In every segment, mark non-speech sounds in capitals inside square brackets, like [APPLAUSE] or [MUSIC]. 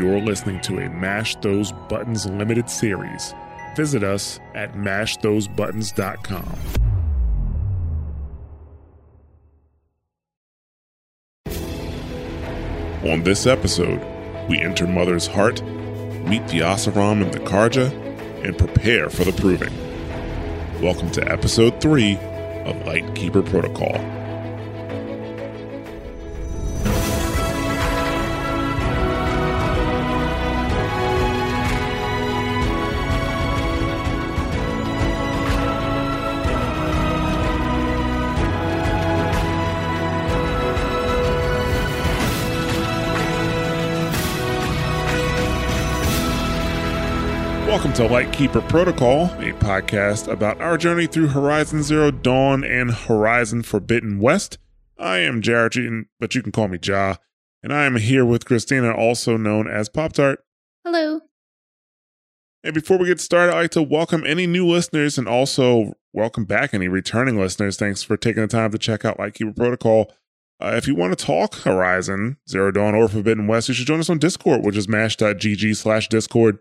you're listening to a Mash Those Buttons limited series. Visit us at mashthosebuttons.com. On this episode, we enter Mother's heart, meet the Oseram and the Carja, and prepare for the proving. Welcome to episode 3 of Lightkeeper Protocol. To Lightkeeper Protocol, a podcast about our journey through Horizon Zero Dawn and Horizon Forbidden West. I am Jared, but you can call me Ja, and I am here with Christina, also known as Pop Tart. Hello. And before we get started, I'd like to welcome any new listeners and also welcome back any returning listeners. Thanks for taking the time to check out Lightkeeper Protocol. Uh, if you want to talk Horizon, Zero Dawn, or Forbidden West, you should join us on Discord, which is mash.gg slash Discord.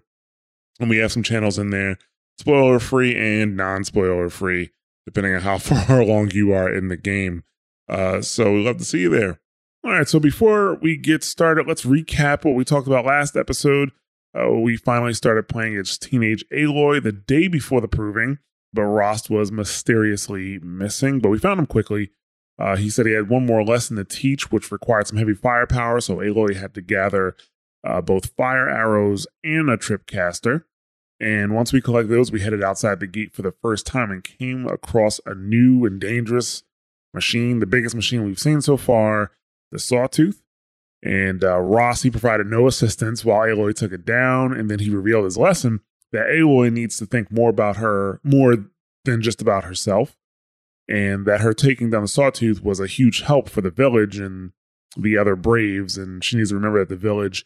And we have some channels in there, spoiler free and non spoiler free, depending on how [LAUGHS] far along you are in the game. Uh, so we love to see you there. All right, so before we get started, let's recap what we talked about last episode. Uh, we finally started playing as teenage Aloy the day before the proving, but Rost was mysteriously missing, but we found him quickly. Uh, he said he had one more lesson to teach, which required some heavy firepower, so Aloy had to gather uh, both fire arrows and a trip caster. And once we collected those, we headed outside the gate for the first time and came across a new and dangerous machine, the biggest machine we've seen so far, the Sawtooth. And uh, provided no assistance while Aloy took it down. And then he revealed his lesson that Aloy needs to think more about her, more than just about herself. And that her taking down the Sawtooth was a huge help for the village and the other Braves. And she needs to remember that the village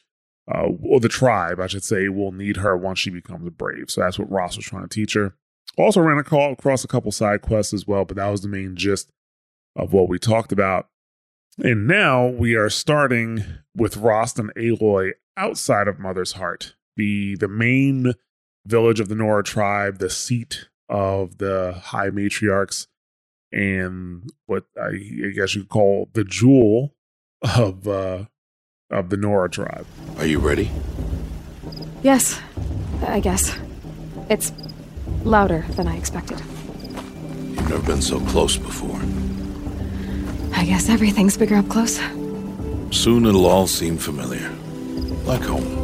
uh, or the tribe, I should say, will need her once she becomes brave. So that's what Rost was trying to teach her. Also ran across a couple side quests as well, but that was the main gist of what we talked about. And now we are starting with Rost and Aloy outside of Mother's Heart, the the main village of the Nora tribe, the seat of the High Matriarchs, and what I, I guess you could call the jewel of uh, of the Nora tribe. Are you ready? Yes, I guess. It's louder than I expected. You've never been so close before. I guess everything's bigger up close. Soon it'll all seem familiar. Like home.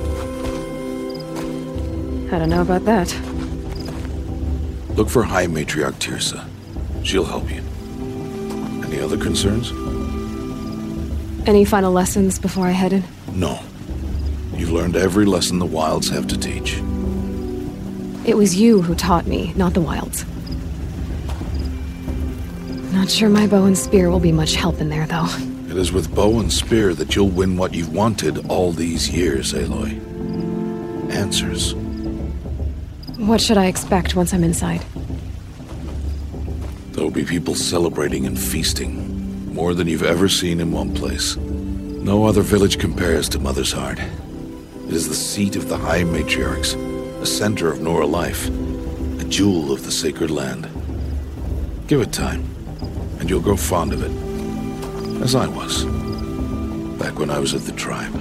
I don't know about that. Look for High Matriarch Teersa. She'll help you. Any other concerns? Any final lessons before I head in? No. You've learned every lesson the Wilds have to teach. It was you who taught me, not the Wilds. Not sure my bow and spear will be much help in there, though. It is with bow and spear that you'll win what you've wanted all these years, Aloy. Answers. What should I expect once I'm inside? There'll be people celebrating and feasting. More than you've ever seen in one place. No other village compares to Mother's Heart. It is the seat of the High Matriarchs, a center of Nora life, a jewel of the sacred land. Give it time, and you'll grow fond of it. As I was. Back when I was at the tribe.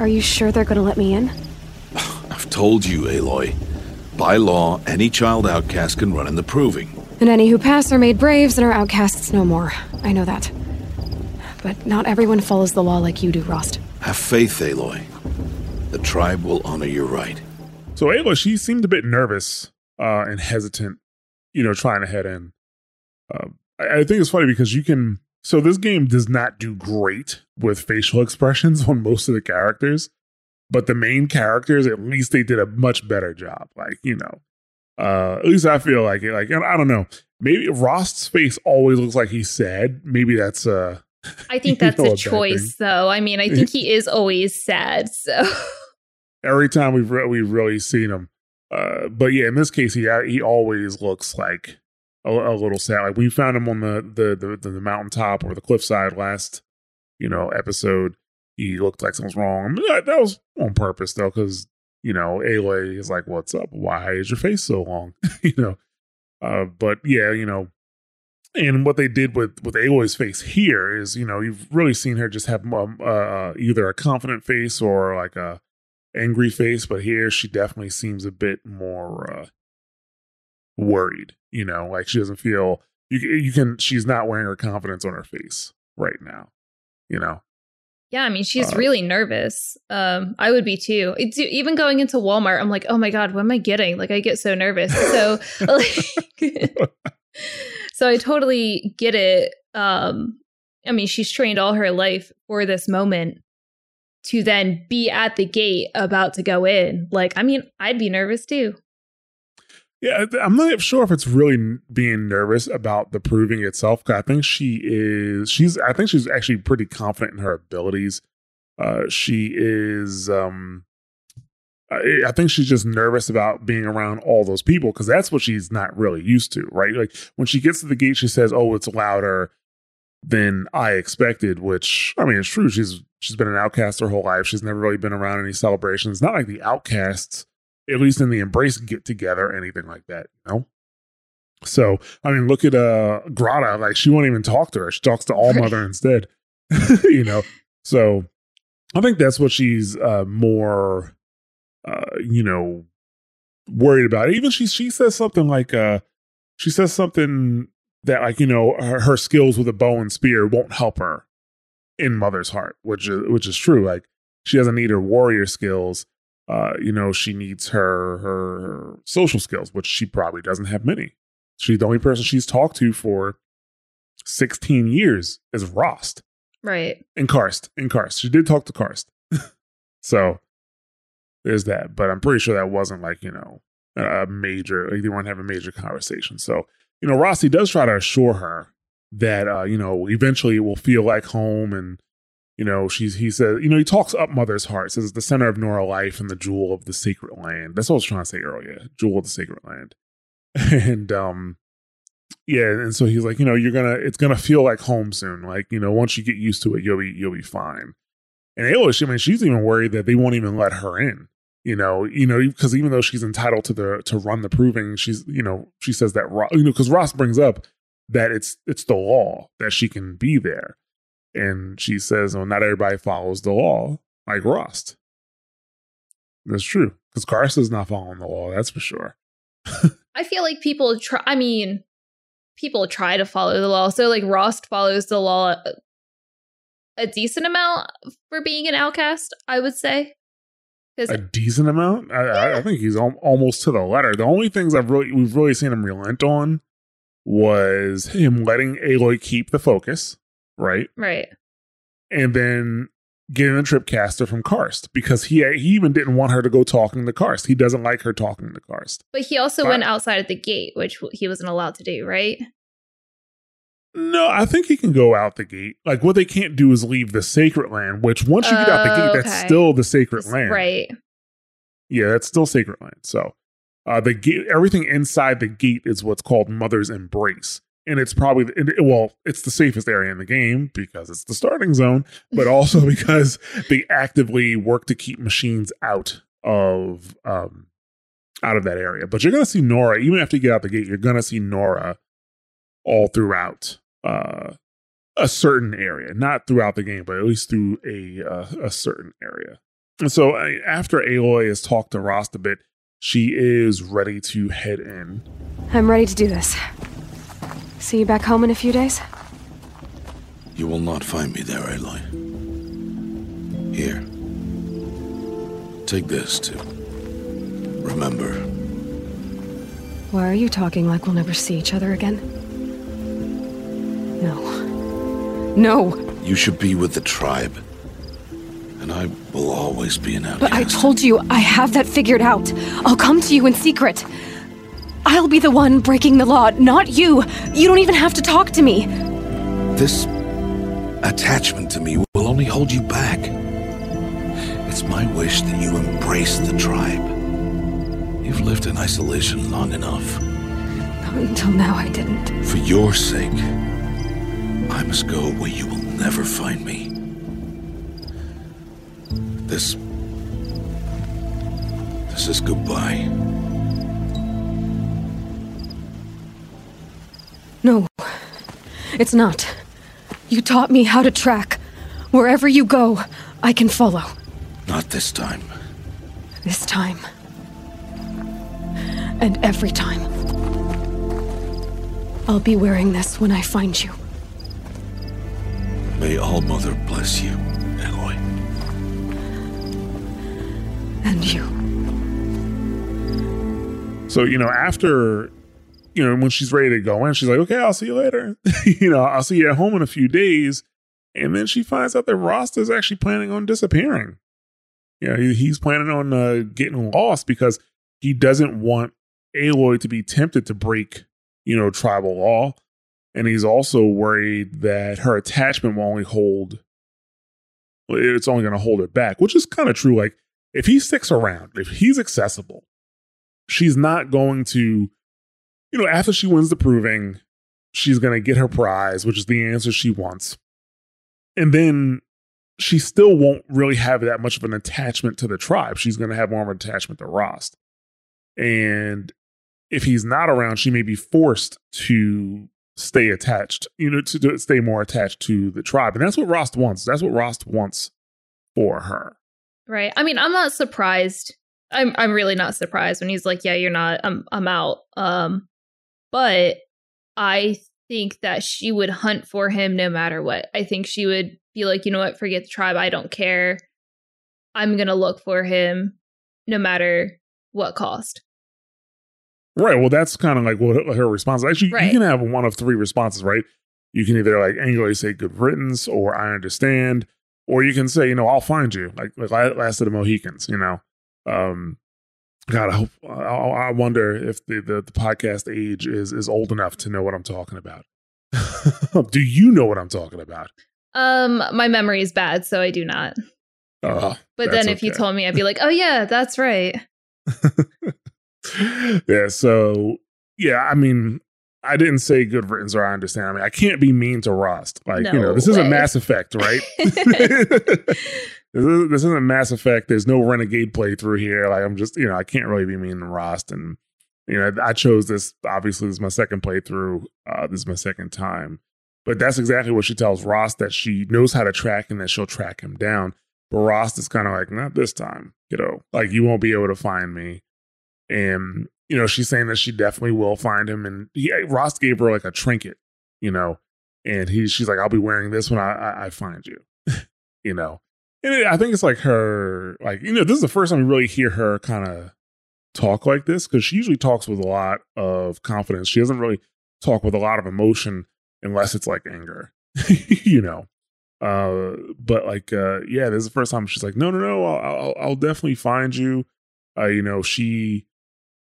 Are you sure they're gonna let me in? [SIGHS] I've told you, Aloy. By law, any child outcast can run in the proving. And any who pass are made braves and are outcasts no more. I know that. But not everyone follows the law like you do, Rost. Have faith, Aloy. The tribe will honor your right. So Aloy, she seemed a bit nervous uh, and hesitant, you know, trying to head in. Uh, I, I think it's funny because you can. So this game does not do great with facial expressions [LAUGHS] on most of the characters, but the main characters, at least they did a much better job. Like, you know, uh, at least I feel like it. Like I don't know. Maybe Rost's face always looks like he's sad. Maybe that's uh I [LAUGHS] think that's a choice though. I mean, I [LAUGHS] think he is always sad. So every time we've re- we've really seen him. Uh, but yeah, in this case, he he always looks like a, a little sad. Like we found him on the the the, the mountaintop or the cliffside last, you know, episode. he looked like something was wrong. that, that was on purpose though, because you know Aloy is like, "What's up? Why is your face so long?" [LAUGHS] you know. Uh, but yeah, you know, and what they did with with Aloy's face here is, you know, you've really seen her just have um, uh, either a confident face or like a angry face, but here she definitely seems a bit more uh, worried. You know, like she doesn't feel you. You can. She's not wearing her confidence on her face right now. You know. Yeah, I mean, she's uh, really nervous. Um, I would be too. It's even going into Walmart. I'm like, oh my god, what am I getting? Like, I get so nervous. So, [LAUGHS] like, [LAUGHS] so I totally get it. Um, I mean, she's trained all her life for this moment to then be at the gate about to go in. Like, I mean, I'd be nervous too. Yeah, I'm not sure if it's really being nervous about the proving itself. I think she is. She's. I think she's actually pretty confident in her abilities. Uh, she is. Um, I, I think she's just nervous about being around all those people because that's what she's not really used to, right? Like when she gets to the gate, she says, "Oh, it's louder than I expected," which I mean, it's true. She's she's been an outcast her whole life. She's never really been around any celebrations. Not like the outcasts at least in the embrace get together, anything like that, you know? So, I mean, look at uh Grata, like she won't even talk to her. She talks to All Mother instead. [LAUGHS] you know. So I think that's what she's uh more uh, you know, worried about. Even she she says something like uh she says something that like, you know, her, her skills with a bow and spear won't help her in Mother's heart, which is which is true. Like she doesn't need her warrior skills uh, you know, she needs her, her, her social skills, which she probably doesn't have many. She's the only person she's talked to for 16 years is Rost. Right. And Karst. And Karst. She did talk to Karst. [LAUGHS] so there's that. But I'm pretty sure that wasn't like, you know, a major, like they weren't having a major conversation. So, you know, Rossi does try to assure her that, uh, you know, eventually it will feel like home and you know, she's he says, you know, he talks up Mother's heart, says it's the center of Nora life and the jewel of the sacred land. That's what I was trying to say earlier, jewel of the sacred land. [LAUGHS] and um yeah, and so he's like, you know, you're gonna it's gonna feel like home soon. Like, you know, once you get used to it, you'll be you'll be fine. And Ailish, I mean, she's even worried that they won't even let her in. You know, you know, because even though she's entitled to the to run the proving, she's you know, she says that you know, because Rost brings up that it's it's the law that she can be there. And she says, well, not everybody follows the law, like Rost. That's true. Because Carson's not following the law, that's for sure. [LAUGHS] I feel like people try, I mean, people try to follow the law. So, like, Rost follows the law a, a decent amount for being an outcast, I would say. A decent amount? I, yeah. I, think he's al- almost to the letter. The only things I've really, we've really seen him relent on was him letting Aloy keep the focus right? Right. And then getting a tripcaster from Karst because he he even didn't want her to go talking to Karst. He doesn't like her talking to Karst. But he also but, went outside of the gate, which he wasn't allowed to do, right? No, I think he can go out the gate. Like what they can't do is leave the sacred land, which once you get out the gate, that's still the sacred land. Right. Yeah, that's still sacred land. So uh the gate everything inside the gate is what's called Mother's Embrace and it's probably well it's the safest area in the game because it's the starting zone but [LAUGHS] also [LAUGHS] because they actively work to keep machines out of um out of that area. But you're going to see nora even after you get out the gate you're going to see nora all throughout uh a certain area. Not throughout the game but at least through a uh, a certain area. And so uh, after aloy has talked to rost a bit she is ready to head in. I'm ready to do this See you back home in a few days? You will not find me there, Aloy. Here. Take this, too. Remember. Why are you talking like we'll never see each other again? No. No! You should be with the tribe. And I will always be an outcast. But I told you, I have that figured out. I'll come to you in secret. I'll be the one breaking the law, not you. You don't even have to talk to me. This attachment to me will only hold you back. It's my wish that you embrace the tribe. You've lived in isolation long enough. Not Until now, I didn't. For your sake, I must go where you will never find me. This. This is goodbye. No, it's not. You taught me how to track. Wherever you go, I can follow. Not this time. This time. And every time. I'll be wearing this when I find you. May All Mother bless you, Aloy. And you. So, you know, after, you know, when she's ready to go in, she's like, okay, I'll see you later. [LAUGHS] you know, I'll see you at home in a few days. And then she finds out that Rost is actually planning on disappearing. You know, he, he's planning on uh, getting lost because he doesn't want Aloy to be tempted to break, you know, tribal law. And he's also worried that her attachment will only hold, it's only going to hold her back, which is kind of true. Like, if he sticks around, if he's accessible, she's not going to, you know, after she wins the proving, she's going to get her prize, which is the answer she wants. And then she still won't really have that much of an attachment to the tribe. She's going to have more of an attachment to Rost. And if he's not around, she may be forced to stay attached, you know, to, to stay more attached to the tribe. And that's what Rost wants. That's what Rost wants for her. Right. I mean, I'm not surprised. I'm I'm really not surprised when he's like, "Yeah, you're not. I'm I'm out." Um, but I think that she would hunt for him no matter what. I think she would be like, "You know what? Forget the tribe. I don't care. I'm going to look for him no matter what cost." Right. Well, that's kind of like what her response. Actually, Right. you can have one of three responses, right? You can either like angrily say "good riddance" or "I understand," or you can say, you know, "I'll find you," like like Last of the Mohicans. You know, um, God, I hope I, I wonder if the, the the podcast age is is old enough to know what I'm talking about. [LAUGHS] Do you know what I'm talking about? Um, my memory is bad, so I do not. Uh, But then if you told me, I'd be like, "Oh yeah, that's right." [LAUGHS] yeah. So yeah, I mean, I didn't say good riddance or I understand. I mean, I can't be mean to Rost. Like you know, No this isn't way. Mass Effect, right? [LAUGHS] this, is, this isn't Mass Effect. There's no Renegade playthrough here. Like I'm just, you know, I can't really be mean to Rost. And you know, I chose this. Obviously, this is my second playthrough. Uh, this is my second time. But that's exactly what she tells Rost that she knows how to track and that she'll track him down. But Rost is kind of like, not this time, you know, like you won't be able to find me. And, you know, she's saying that she definitely will find him. And he, Rost gave her like a trinket, you know, and he, she's like, I'll be wearing this when I, I, I find you, [LAUGHS] you know. And it, I think it's like her, like, you know, this is the first time we really hear her kind of talk like this because she usually talks with a lot of confidence. She doesn't really talk with a lot of emotion unless it's like anger, [LAUGHS] you know. Uh, but like, uh, yeah, this is the first time she's like, no, no, no, I'll, I'll, I'll definitely find you. Uh, you know, she,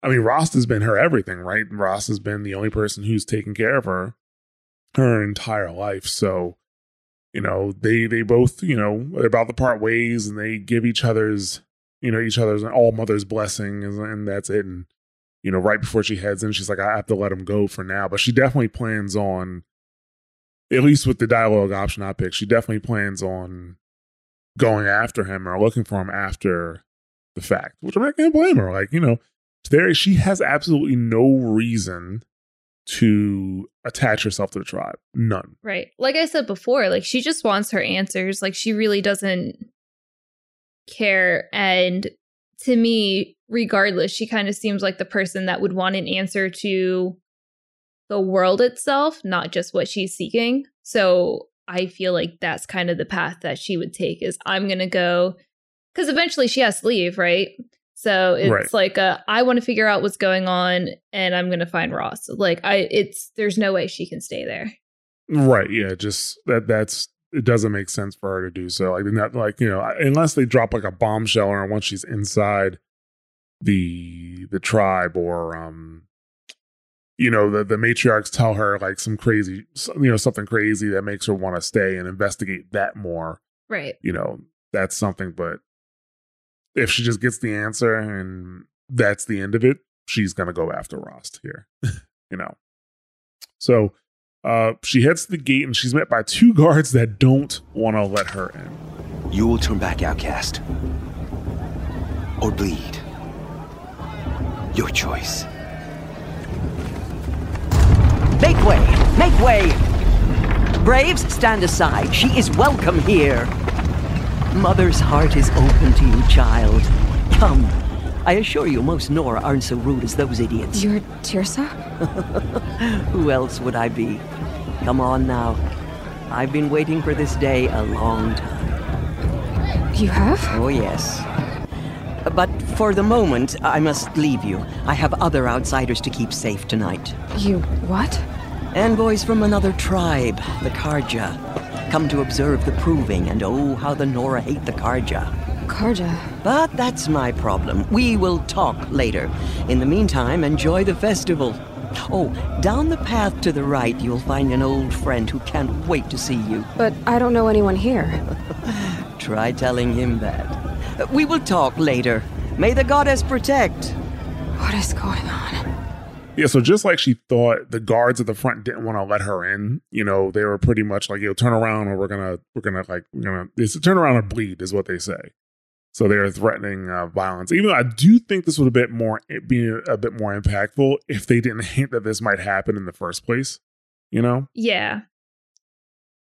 I mean, Rost has been her everything, right? Rost has been the only person who's taken care of her her entire life. So, you know, they they both, you know, they're about to part ways, and they give each other's, you know, each other's an all mother's blessing, and, that's it. And you know, right before she heads in, she's like, I have to let him go for now. But she definitely plans on, at least with the dialogue option I picked, she definitely plans on going after him or looking for him after the fact, which I'm not to blame her. Like, you know, there she has absolutely no reason to attach herself to the tribe. None. Right. Like I said before, like she just wants her answers. Like she really doesn't care. And to me, regardless, she kind of seems like the person that would want an answer to the world itself, not just what she's seeking. So I feel like that's kind of the path that she would take is I'm going to go because eventually she has to leave, right? So it's Right. like uh, I want to figure out what's going on and I'm going to find Rost. Like I it's there's no way she can stay there. Right. Yeah. Just that. That's it. Doesn't make sense for her to do so. Like not like you know unless they drop like a bombshell on her once she's inside the the tribe or um you know the the matriarchs tell her like some crazy you know something crazy that makes her want to stay and investigate that more. Right. You know that's something. But if she just gets the answer and that's the end of it, she's gonna go after Rost here. [LAUGHS] you know. So uh, she heads to the gate and she's met by two guards that don't want to let her in. You will turn back outcast. or bleed? Your choice. Make way! Make way! Braves, stand aside. She is welcome here. Mother's heart is open to you, child. Come. I assure you, most Nora aren't so rude as those idiots. You're Teersa? [LAUGHS] Who else would I be? Come on now. I've been waiting for this day a long time. You have? Oh, yes. But for the moment, I must leave you. I have other outsiders to keep safe tonight. You what? Envoys from another tribe, the Carja. Come to observe the proving, and oh, how the Nora hate the Carja. Carja. But that's my problem. We will talk later. In the meantime, enjoy the festival. Oh, down the path to the right, you'll find an old friend who can't wait to see you. But I don't know anyone here. [LAUGHS] Try telling him that. We will talk later. May the goddess protect. What is going on? Yeah, so just like she thought the guards at the front didn't want to let her in, you know, they were pretty much like, yo, turn around or we're gonna we're gonna like we're gonna it's a turn around or bleed is what they say. So they're threatening uh, violence. Even though I do think this would have been more be a bit more impactful if they didn't [LAUGHS] hint that this might happen in the first place. You know? Yeah.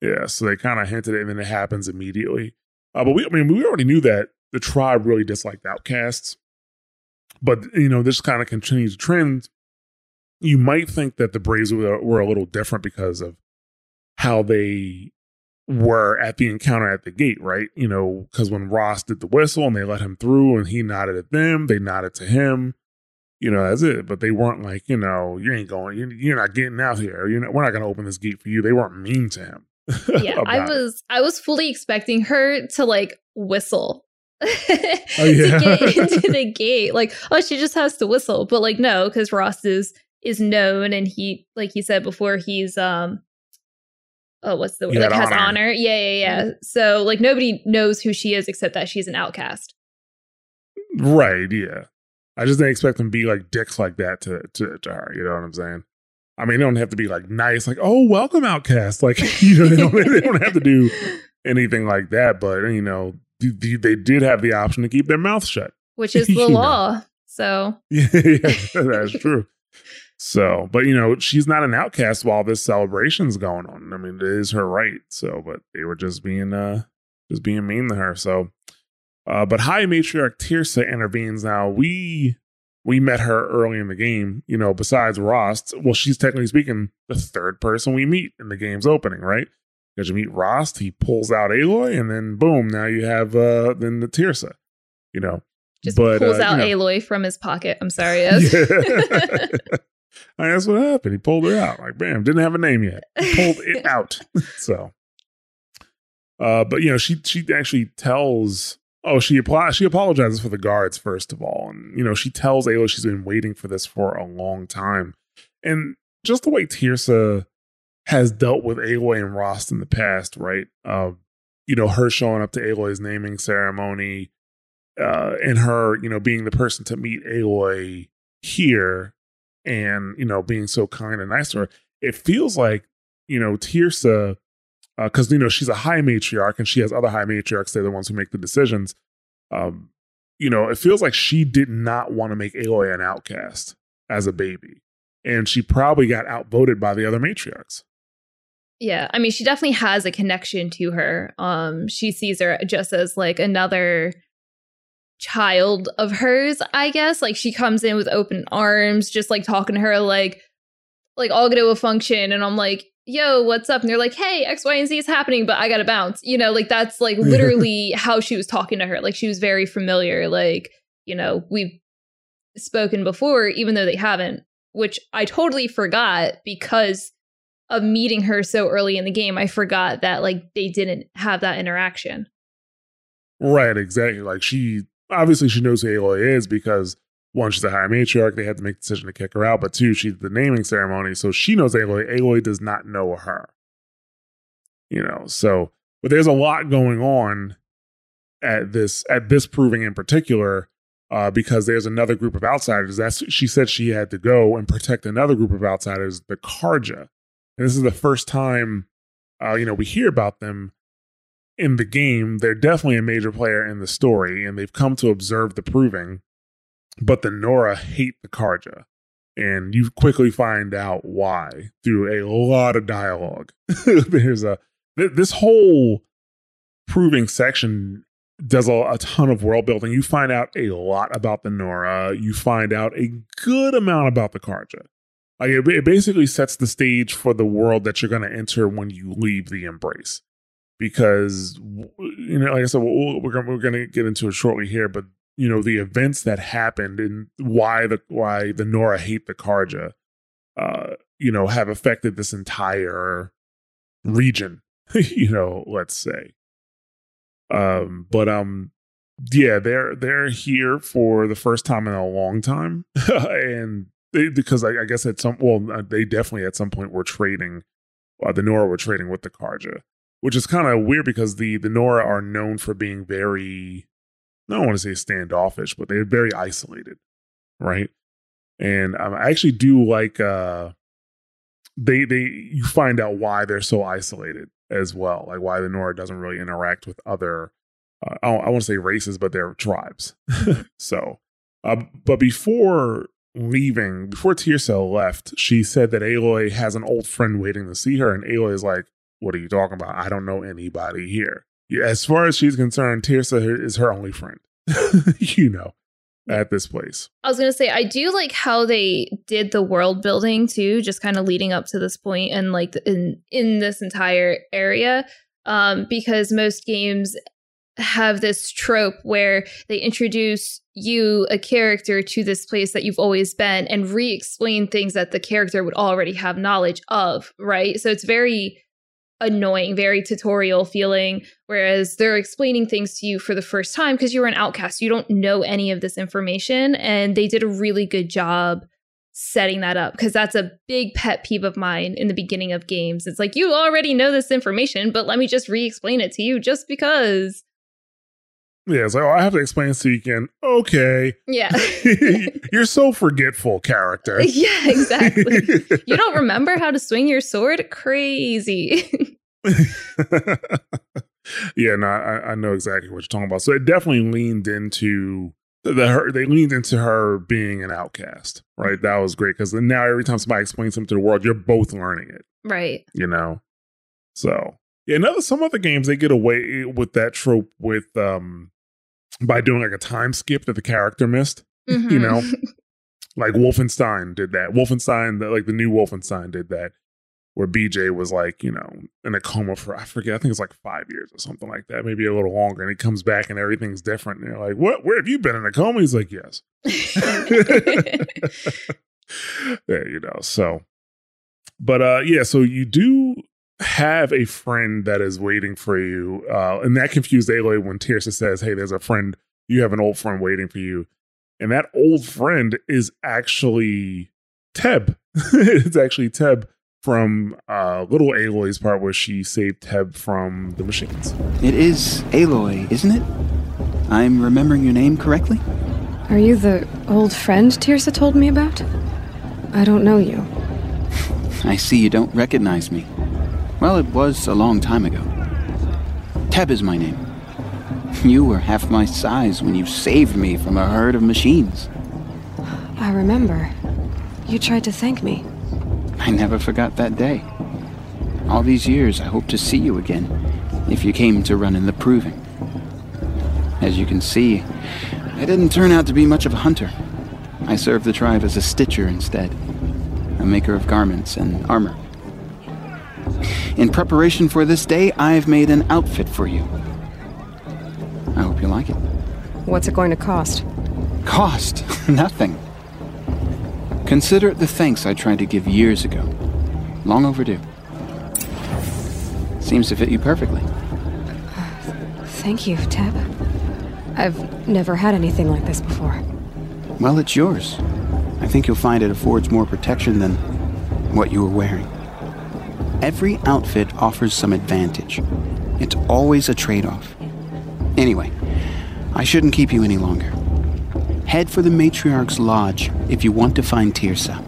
Yeah. So they kind of hinted it, and then it happens immediately. Uh, but we, I mean, we already knew that the tribe really disliked outcasts. But you know, this kind of continues to trend. You might think that the Braves were, were a little different because of how they were at the encounter at the gate, right? You know, because when Rost did the whistle and they let him through and he nodded at them, they nodded to him. You know, that's it. But they weren't like, you know, you ain't going, you're not getting out here. You know, we're not going to open this gate for you. They weren't mean to him. [LAUGHS] yeah, I was, it. I was fully expecting her to like whistle. [LAUGHS] oh, yeah. to get into [LAUGHS] the gate, like, oh, she just has to whistle, but like, no, because Rost is is known, and he, like you said before, he's um oh what's the word? Like has honor. honor? Yeah yeah yeah. Mm-hmm. so like nobody knows who she is except that she's an outcast. Right yeah. I just didn't expect them to be like dicks like that to, to, to her you know what i'm saying? I mean they don't have to be like nice like oh welcome outcast. [LAUGHS] Like you know they don't, they don't have to do [LAUGHS] anything like that but you know they did have the option to keep their mouth shut. Which [LAUGHS] is the law know. so. Yeah, yeah that's true so, but you know, she's not an outcast while this celebration's going on. I mean, it is her right. So, but they were just being uh just being mean to her. So uh but High Matriarch Teersa intervenes now. We we met her early in the game, you know, besides Rost. Well, she's technically speaking the third person we meet in the game's opening, right? Because you meet Rost, he pulls out Aloy, and then boom, now you have uh then the Teersa, you know. Just but, pulls uh, out you know, Aloy from his pocket. I'm sorry, [LAUGHS] yes. [LAUGHS] [LAUGHS] I that's what happened. He pulled her out. Like, bam, didn't have a name yet. He pulled it [LAUGHS] out. [LAUGHS] so uh, but you know, she she actually tells oh, she applies she apologizes for the guards, first of all. And you know, she tells Aloy she's been waiting for this for a long time. And just the way Teersa has dealt with Aloy and Rost in the past, right? Uh, you know, her showing up to Aloy's naming ceremony, uh, and her, you know, being the person to meet Aloy here and you know being so kind and nice to her it feels like you know teersa because uh, you know she's a high matriarch and she has other high matriarchs they're the ones who make the decisions um you know it feels like she did not want to make aloy an outcast as a baby and she probably got outvoted by the other matriarchs. Yeah i mean she definitely has a connection to her um she sees her just as like another child of hers, I guess. Like she comes in with open arms, just like talking to her like like I'll go to a function and I'm like, yo, what's up? And they're like, hey, X, Y, and Z is happening, but I gotta bounce. You know, like that's like [LAUGHS] literally how she was talking to her. Like she was very familiar. Like, you know, we've spoken before, even though they haven't, which I totally forgot because of meeting her so early in the game. I forgot that like they didn't have that interaction. Right, exactly. Like she obviously she knows who Aloy is because one, she's a high matriarch. They had to make the decision to kick her out. But two, she's the naming ceremony. So she knows Aloy. Aloy does not know her. You know, so but there's a lot going on at this at this proving in particular, uh, because there's another group of outsiders. That's she said she had to go and protect another group of outsiders, the Carja. And this is the first time uh, you know, we hear about them in the game, they're definitely a major player in the story, and they've come to observe the proving. But the Nora hate the Carja, and you quickly find out why through a lot of dialogue. [LAUGHS] There's a this whole proving section does a, a, ton of world building. You find out a lot about the Nora. You find out a good amount about the Carja. Like it, it basically sets the stage for the world that you're going to enter when you leave the Embrace. Because you know, like I said, we're we're going we're going to get into it shortly here, but you know the events that happened and why the why the Nora hate the Carja, uh, you know, have affected this entire region. [LAUGHS] you know, let's say. Um, but um, yeah, they're they're here for the first time in a long time, [LAUGHS] and they, because I, I, guess at some well, uh, they definitely at some point were trading. Uh, the Nora were trading with the Carja, which is kind of weird because the the Nora are known for being very, I don't want to say standoffish, but they're very isolated, right? And um, I actually do like uh, they they you find out why they're so isolated as well, like why the Nora doesn't really interact with other, uh, I, I want to say races, but they're tribes. [LAUGHS] so, uh, but before leaving, before Teersa left, she said that Aloy has an old friend waiting to see her, and Aloy is like, "What are you talking about? I don't know anybody here." As far as she's concerned, Teersa is her only friend. [LAUGHS] you know, at this place. I was going to say I do like how they did the world building too, just kind of leading up to this point and like in in this entire area um because most games have this trope where they introduce you a character to this place that you've always been and re-explain things that the character would already have knowledge of, right? So it's very annoying, very tutorial feeling. Whereas they're explaining things to you for the first time because you're an outcast. You don't know any of this information. And they did a really good job setting that up because that's a big pet peeve of mine in the beginning of games. It's like, you already know this information, but let me just re explain it to you just because. Yeah, it's like, oh, I have to explain this to you again. Okay. Yeah. [LAUGHS] You're so forgetful, character. [LAUGHS] Yeah, exactly. [LAUGHS] you don't remember how to swing your sword? Crazy. yeah, no, I, I, know exactly what you're talking about. So it definitely leaned into the her. They leaned into her being an outcast, right? That was great because now every time somebody explains something to the world, you're both learning it, right? You know. So yeah, another some other games they get away with that trope with um by doing like a time skip that the character missed. Mm-hmm. You know, [LAUGHS] like Wolfenstein did that. Wolfenstein, like the new Wolfenstein did that, where BJ was like, you know, in a coma for I forget, I think it's like five years or something like that, maybe a little longer, and he comes back and everything's different. And you're like, what? Where have you been in a coma? He's like, yes. [LAUGHS] [LAUGHS] yeah, you know. So, but uh, yeah. So you do have a friend that is waiting for you. Uh, and that confused Aloy when Teersa says, Hey, there's a friend, you have an old friend waiting for you. And that old friend is actually Teb. [LAUGHS] it's actually Teb from uh, little Aloy's part where she saved Teb from the machines. It is Aloy, isn't it? I'm remembering your name correctly? Are you the old friend Teersa told me about? I don't know you. [LAUGHS] I see you don't recognize me. Well, it was a long time ago. Teb is my name. [LAUGHS] You were half my size when you saved me from a herd of machines. I remember. You tried to thank me. I never forgot that day. All these years, I hope to see you again, if you came to run in the proving. As you can see, I didn't turn out to be much of a hunter. I served the tribe as a stitcher instead, a maker of garments and armor. In preparation for this day, I've made an outfit for you. I hope you like it. What's it going to cost? Cost? [LAUGHS] Nothing. Consider it the thanks I tried to give years ago. Long overdue. Seems to fit you perfectly. Thank you, Teb. I've never had anything like this before. Well, it's yours. I think you'll find it affords more protection than what you were wearing. Every outfit offers some advantage. It's always a trade off. Anyway, I shouldn't keep you any longer. Head for the Matriarch's Lodge if you want to find Teersa.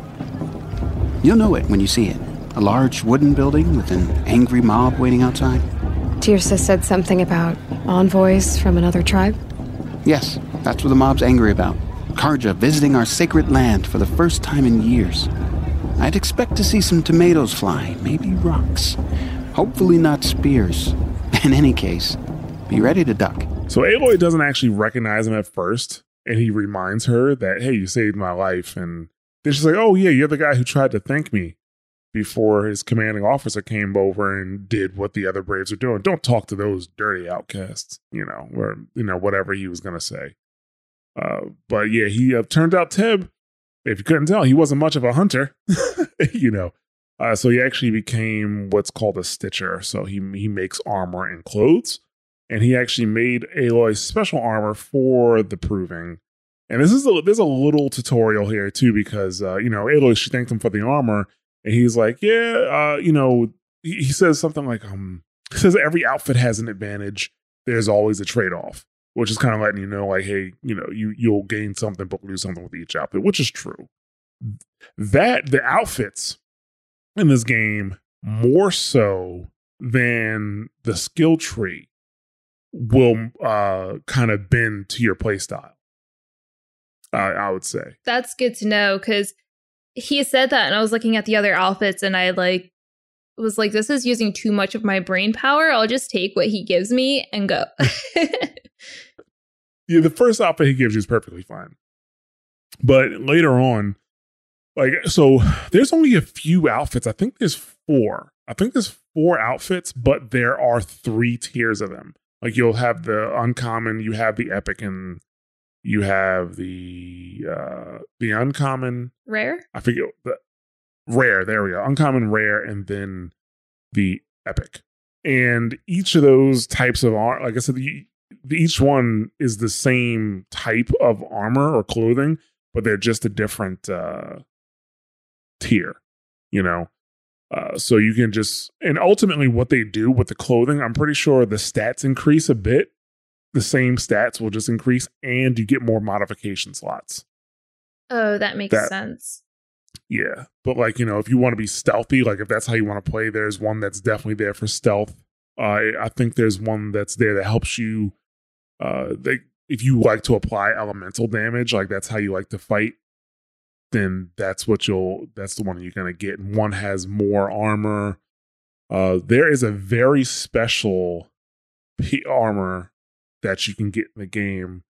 You'll know it when you see it a large wooden building with an angry mob waiting outside. Teersa said something about envoys from another tribe? Yes, that's what the mob's angry about. Carja visiting our sacred land for the first time in years. I'd expect to see some tomatoes fly, maybe rocks. Hopefully not spears. [LAUGHS] In any case, be ready to duck. So Aloy doesn't actually recognize him at first, and he reminds her that, hey, you saved my life. And then she's like, oh, yeah, you're the guy who tried to thank me before his commanding officer came over and did what the other Braves are doing. Don't talk to those dirty outcasts, you know, or, you know, whatever he was going to say. Uh, but yeah, he uh, turned out Teb, if you couldn't tell, he wasn't much of a hunter, [LAUGHS] you know. Uh, so he actually became what's called a stitcher. So he he makes armor and clothes, and he actually made Aloy's special armor for the proving. And this is a, there's a little tutorial here too because uh, you know Aloy she thanked him for the armor, and he's like, yeah, uh, you know, he, he says something like, um, says every outfit has an advantage. There's always a trade off, which is kind of letting you know, like, hey, you know, you you'll gain something but lose something with each outfit, which is true. That the outfits in this game more so than the skill tree will uh kind of bend to your playstyle. Uh, I would say That's good to know because he said that, and I was looking at the other outfits, and I like was like, "This is using too much of my brain power. I'll just take what he gives me and go." [LAUGHS] yeah, the first outfit he gives you is perfectly fine, but later on, like, so there's only a few outfits. I think there's four. I think there's four outfits, but there are three tiers of them. Like you'll have the uncommon, you have the epic, and you have the uh the uncommon Rare. I forget the rare. There we go. Uncommon, rare, and then the epic. And each of those types of art, like I said, the, each one is the same type of armor or clothing, but they're just a different uh tier. You know. Uh, so you can just and ultimately what they do with the clothing, I'm pretty sure the stats increase a bit. The same stats will just increase, and you get more modification slots. Oh, that makes That- sense. Yeah. But like, you know, if you want to be stealthy, like if that's how you want to play, there's one that's definitely there for stealth. Uh, I think there's one that's there that helps you uh they if you like to apply elemental damage, like that's how you like to fight, then that's what you'll that's the one you're gonna get. And one has more armor. Uh there is a very special P- armor that you can get in the game,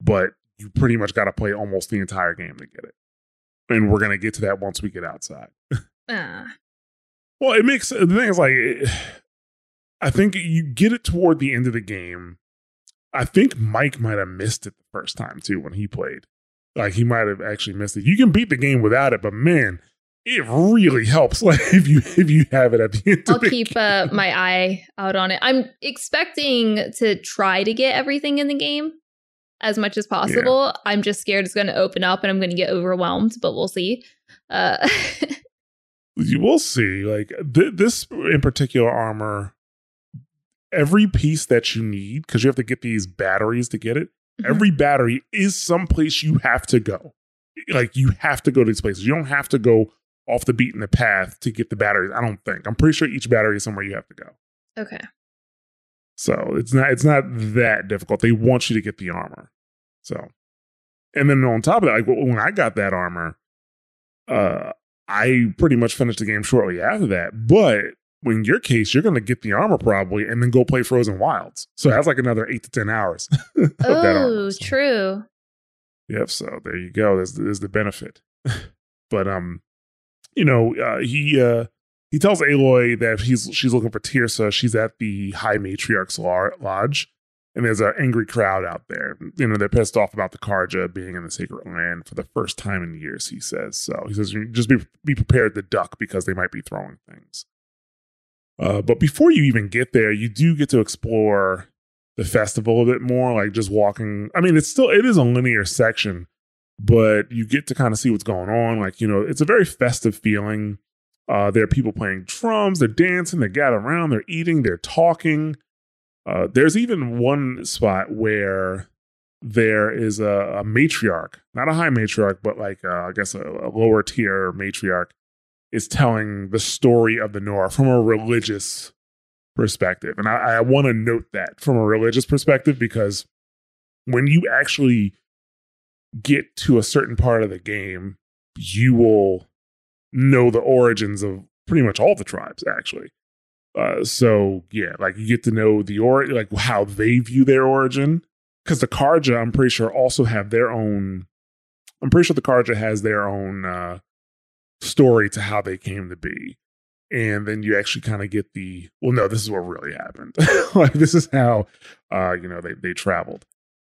but you pretty much gotta play almost the entire game to get it and we're gonna get to that once we get outside. Ah, Well, it makes the thing is like, it- I think you get it toward the end of the game. I think Mike might have missed it the first time too when he played. Like he might have actually missed it. You can beat the game without it, but man, it really helps. [LAUGHS] Like if you if you have it at the end. I'll of the keep uh, my eye out on it. I'm expecting to try to get everything in the game as much as possible. I'm just scared it's going to open up and I'm going to get overwhelmed, but we'll see. Uh, [LAUGHS] you will see like th- this in particular armor every piece that you need because you have to get these batteries to get it Mm-hmm. every battery is someplace you have to go like you have to go to these places you don't have to go off the beaten the path to get the batteries i don't think i'm pretty sure each battery is somewhere you have to go okay. So it's not it's not that difficult they want you to get the armor so and then on top of that like when i got that armor uh i pretty much finished the game shortly after that but in your case you're going to get the armor probably and then go play frozen wilds so that's like another eight to ten hours [LAUGHS] Oh, so. true. Yep. So there you go. There's there's the benefit. [LAUGHS] but um, you know, uh, he uh he tells Aloy that he's she's looking for Teersa. She's at the High Matriarch's lodge, and there's an angry crowd out there. You know, they're pissed off about the Carja being in the sacred land for the first time in years. He says so. He says just be be prepared to duck because they might be throwing things. Uh, but before you even get there, you do get to explore the festival a bit more, like just walking. I mean, it's still it is a linear section, but you get to kind of see what's going on. Like, you know, it's a very festive feeling. Uh, there are people playing drums, they're dancing, they gather around, they're eating, they're talking. Uh, there's even one spot where there is a, a matriarch, not a high matriarch, but like uh, I guess a, a lower tier matriarch, is telling the story of the Nora from a religious perspective. And I, I want to note that from a religious perspective because when you actually get to a certain part of the game, you will know the origins of pretty much all the tribes, actually. Uh, so yeah, like you get to know the or like how they view their origin. Because the Carja, I'm pretty sure, also have their own. I'm pretty sure the Carja has their own uh, story to how they came to be, and then you actually kind of get the well, no, this is what really happened. [LAUGHS] like this is how, uh, you know, they they traveled.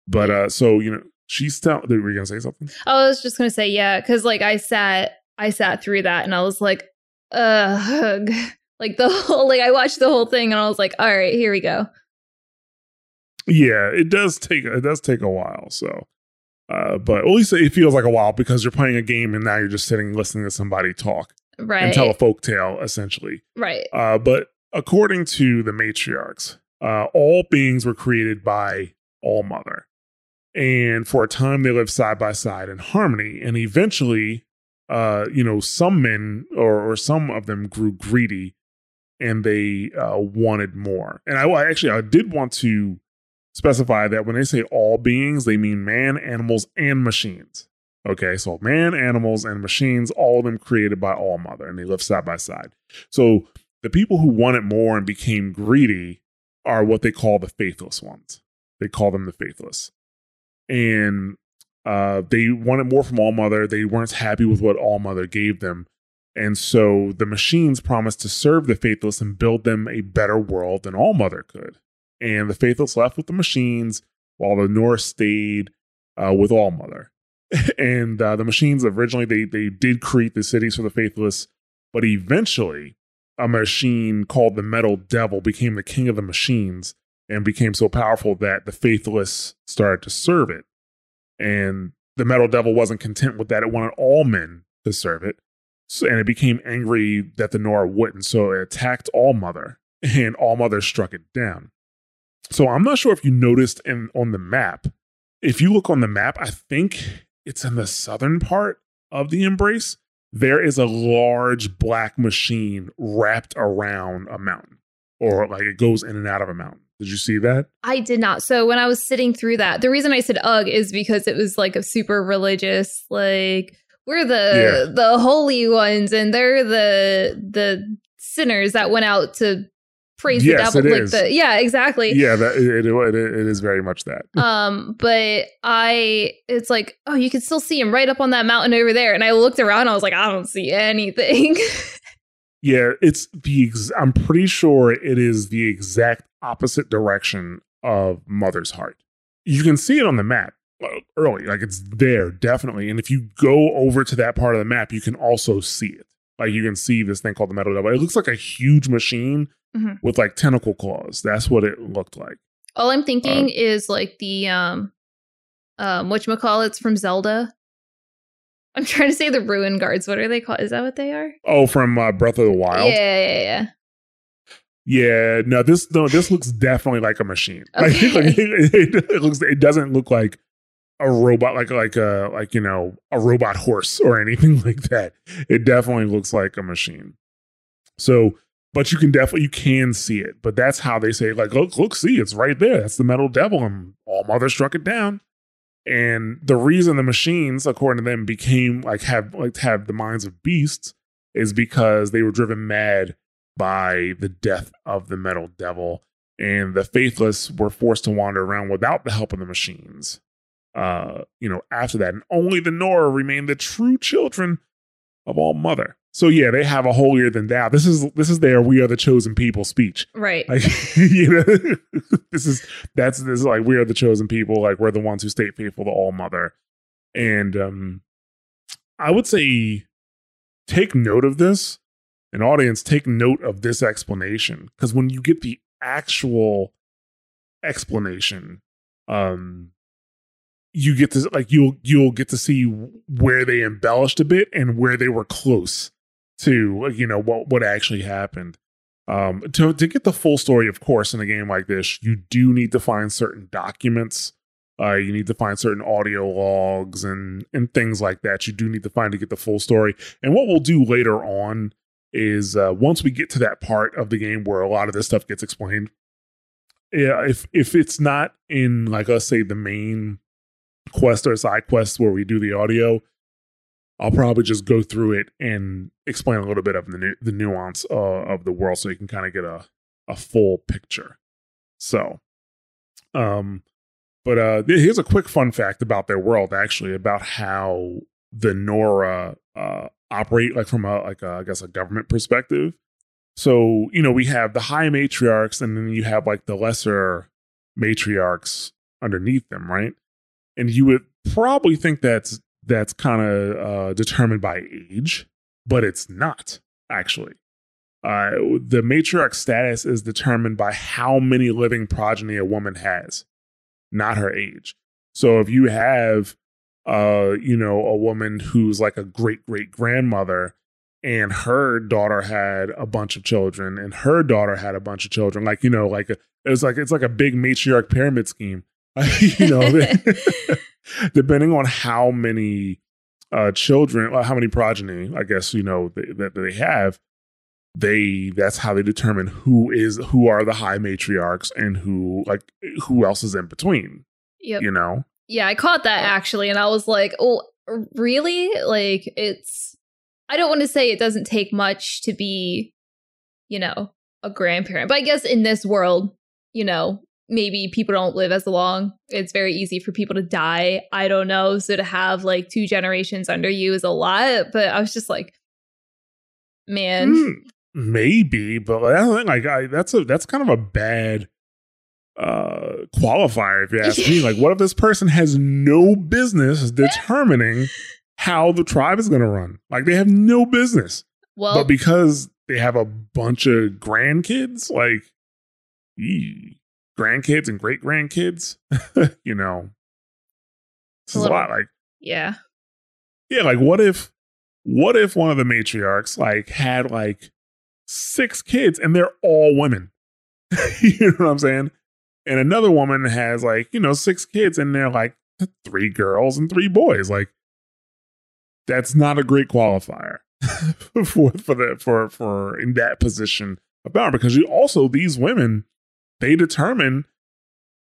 But uh, so you know, she's telling. Were you gonna say something? I was just gonna say yeah, because like I sat, I sat through that, and I was like, ugh, [LAUGHS] like the whole, like I watched the whole thing, and I was like, all right, here we go. Yeah, it does take it does take a while. So, uh, but at least it feels like a while because you're playing a game and now you're just sitting listening to somebody talk Right. and tell a folk tale essentially. right. Uh, but according to the matriarchs, uh, all beings were created by All Mother. And for a time, they lived side by side in harmony. And eventually, uh, you know, some men or, or some of them grew greedy and they uh, wanted more. And I I actually, I did want to specify that when they say all beings, they mean man, animals, and machines. Okay, so man, animals, and machines, all of them created by All Mother, and they live side by side. So the people who wanted more and became greedy are what they call the faithless ones. They call them the faithless. And uh, they wanted more from All Mother. They weren't happy with what All Mother gave them. And so the machines promised to serve the faithless and build them a better world than All Mother could. And the faithless left with the machines while the Nora stayed uh, with All Mother. [LAUGHS] and uh, the machines originally they they did create the cities for the faithless, but eventually a machine called the Metal Devil became the king of the machines and became so powerful that the faithless started to serve it. And the Metal Devil wasn't content with that; it wanted all men to serve it. So, and it became angry that the Nora wouldn't, so it attacked All Mother, [LAUGHS] and All Mother struck it down. So I'm not sure if you noticed in on the map. If you look on the map, I think it's in the southern part of the embrace. There is a large black machine wrapped around a mountain, or like it goes in and out of a mountain. Did you see that? I did not. So when I was sitting through that, the reason I said ugh is because it was like a super religious, like we're the the holy ones and they're the the sinners that went out to praise Yes, the devil. it like is. the yeah, exactly. Yeah, that it, it, it is very much that. [LAUGHS] Um, but I it's like, oh, you can still see him right up on that mountain over there. And I looked around, I was like, I don't see anything. [LAUGHS] Yeah, it's the. Ex- I'm pretty sure it is the exact opposite direction of Mother's Heart. You can see it on the map uh, early, like it's there definitely. And if you go over to that part of the map, you can also see it. Like you can see this thing called the Metal Devil. It looks like a huge machine Mhm. with like tentacle claws. That's what it looked like. All I'm thinking Um, is like the um um whatchamacallits from Zelda. I'm trying to say the ruin guards. What are they called? Is that what they are? Oh, from uh, Breath of the Wild. Yeah, yeah, yeah. Yeah, no, this no, this [LAUGHS] looks definitely like a machine. [LAUGHS] Like, like, it, it looks, it doesn't look like a robot, like like a like you know a robot horse or anything [LAUGHS] like that. It definitely looks like a machine. So, but you can definitely you can see it. But that's how they say like look look see it's right there. That's the metal devil, and All Mother struck it down. And the reason the machines, according to them, became like have like have the minds of beasts is because they were driven mad by the death of the metal devil. And the faithless were forced to wander around without the help of the machines. Uh you know after that and only the nora remained the true children of all mother. So yeah they have a holier than thou. This is this is their we are the chosen people speech. Right. like [LAUGHS] you know [LAUGHS] this is that's this is like we are the chosen people. Like we're the ones who stay faithful to all mother. And um i would say take note of this an audience take note of this explanation. Because when you get the actual explanation um you get to like you'll you'll get to see where they embellished a bit and where they were close to you know what what actually happened. Um to to get the full story of course in a game like this you do need to find certain documents. Uh you need to find certain audio logs and and things like that. You do need to find to get the full story. And what we'll do later on is uh, once we get to that part of the game where a lot of this stuff gets explained, yeah, if if it's not in like let's say the main quest or side quest where we do the audio, I'll probably just go through it and explain a little bit of the nu- the nuance uh, of the world so you can kind of get a a full picture. So, um, but uh, here's a quick fun fact about their world, actually, about how the Nora uh, operate, like from a like a, I guess a government perspective. So you know we have the high matriarchs, and then you have like the lesser matriarchs underneath them, right? And you would probably think that's that's kind of uh, determined by age, but it's not actually. Uh, the matriarch status is determined by how many living progeny a woman has, not her age. So if you have, uh, you know, a woman who's like a great great grandmother, and her daughter had a bunch of children, and her daughter had a bunch of children, like you know, like a, it was like it's like a big matriarch pyramid scheme. [LAUGHS] you know, [LAUGHS] [LAUGHS] depending on how many uh, children, how many progeny, I guess you know that they, they have, they that's how they determine who is who are the high matriarchs and who like who else is in between. Yep. You know. Yeah, I caught that actually, and I was like, "Oh, really?" Like it's. I don't want to say it doesn't take much to be, you know, a grandparent, but I guess in this world, you know, maybe people don't live as long. It's very easy for people to die. I don't know. So to have like two generations under you is a lot. But I was just like, man. Mm, maybe, but I don't think like I, that's a that's kind of a bad uh qualifier if you ask me. [LAUGHS] Like, what if this person has no business [LAUGHS] determining how the tribe is going to run? Like, they have no business. Well, but because they have a bunch of grandkids, like. Ee grandkids and great grandkids, [LAUGHS] you know, this is a, lot. Like, yeah, yeah. Like, what if, what if one of the matriarchs like had like six kids and they're all women? you know what I'm saying? And another woman has like you know six kids and they're like three girls and three boys. Like, that's not a great qualifier [LAUGHS] for for the for for in that position of power. Because you also these women they determine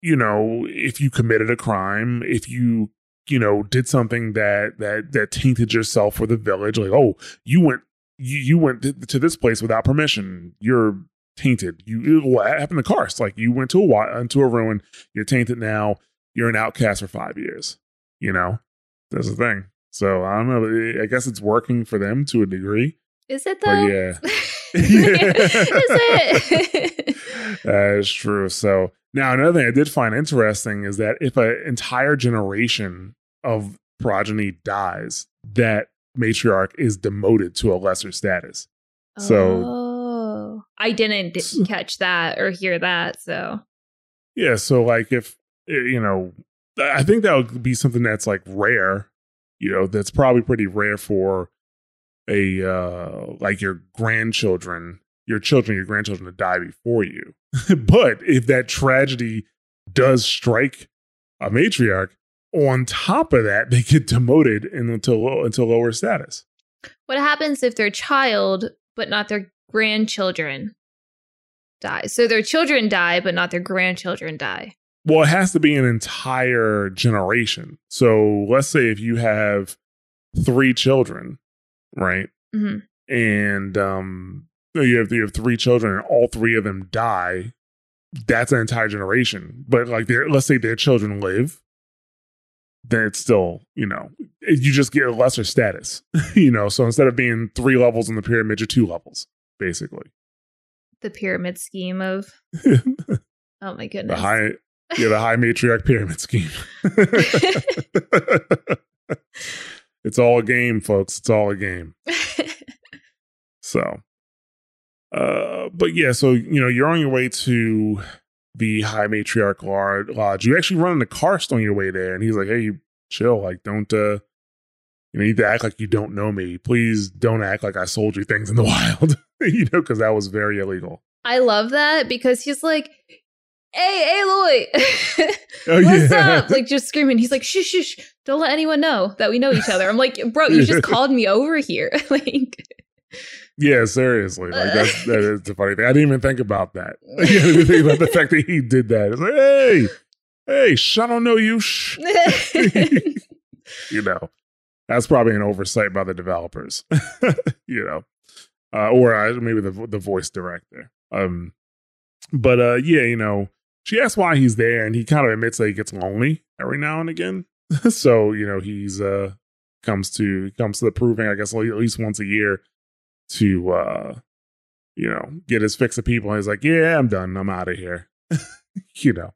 you know if you committed a crime if you you know did something that that that tainted yourself for the village. Like oh you went you, you went to this place without permission. You're tainted. You what happened to Karst. Like you went to a into a ruin you're tainted now you're an outcast for five years you know? That's the thing. So i don't know i guess it's working for them to a degree. Is it though? but [LAUGHS] yeah. Is it? [LAUGHS] That is true. So now another thing I did find interesting is that if an entire generation of progeny dies, that matriarch is demoted to a lesser status. So oh, I didn't catch that or hear that. So yeah, so like if eh, you know, I think that would be something that's like rare. You know, that's probably pretty rare for a uh like your grandchildren your children, your grandchildren to die before you. [LAUGHS] but if that tragedy does strike a matriarch, on top of that, they get demoted into into lower status. What happens if their child, but not their grandchildren, die? So their children die, but not their grandchildren die. Well, it has to be an entire generation. So let's say if you have three children, right? Mm-hmm. And um, you have you have three children and all three of them die, that's an entire generation. But like, let's say their children live, then it's still you know you just get a lesser status. [LAUGHS] you know, so instead of being three levels in the pyramid, you're two levels basically. The pyramid scheme of [LAUGHS] oh my goodness, the high yeah the high matriarch pyramid scheme. [LAUGHS] it's all a game, folks. It's all a game. [LAUGHS] so uh, but yeah, so you know, you're on your way to the High Matriarch Lodge. You actually run into Karst on your way there, and he's like, "Hey, chill. Like, don't uh, you know, you need to act like you don't know me. Please don't act like I sold you things in the [LAUGHS] wild. you know, because that was very illegal." I love that because he's like, "Hey, hey, Aloy, [LAUGHS] oh, what's yeah. up?" Like just screaming. He's like, "Shh, shh, Don't let anyone know that we know each other." I'm like, "Bro, you just [LAUGHS] called me over here." like. Yeah, seriously. Like that's that is the funny thing. I didn't even think about that. I didn't even think about the fact that he did that. It's like, hey, hey, sh- I don't know you. Shh. you know, that's probably an oversight by the developers. [LAUGHS] you know, uh, or uh, maybe the the voice director. Um, but uh, yeah, you know, she asks why he's there, and he kind of admits that he gets lonely every now and again. [LAUGHS] so you know, he's uh comes to comes to the proving, I guess, at least once a year to uh you know get his fix of people. And he's like, yeah, I'm done. I'm out of here. [LAUGHS] you know.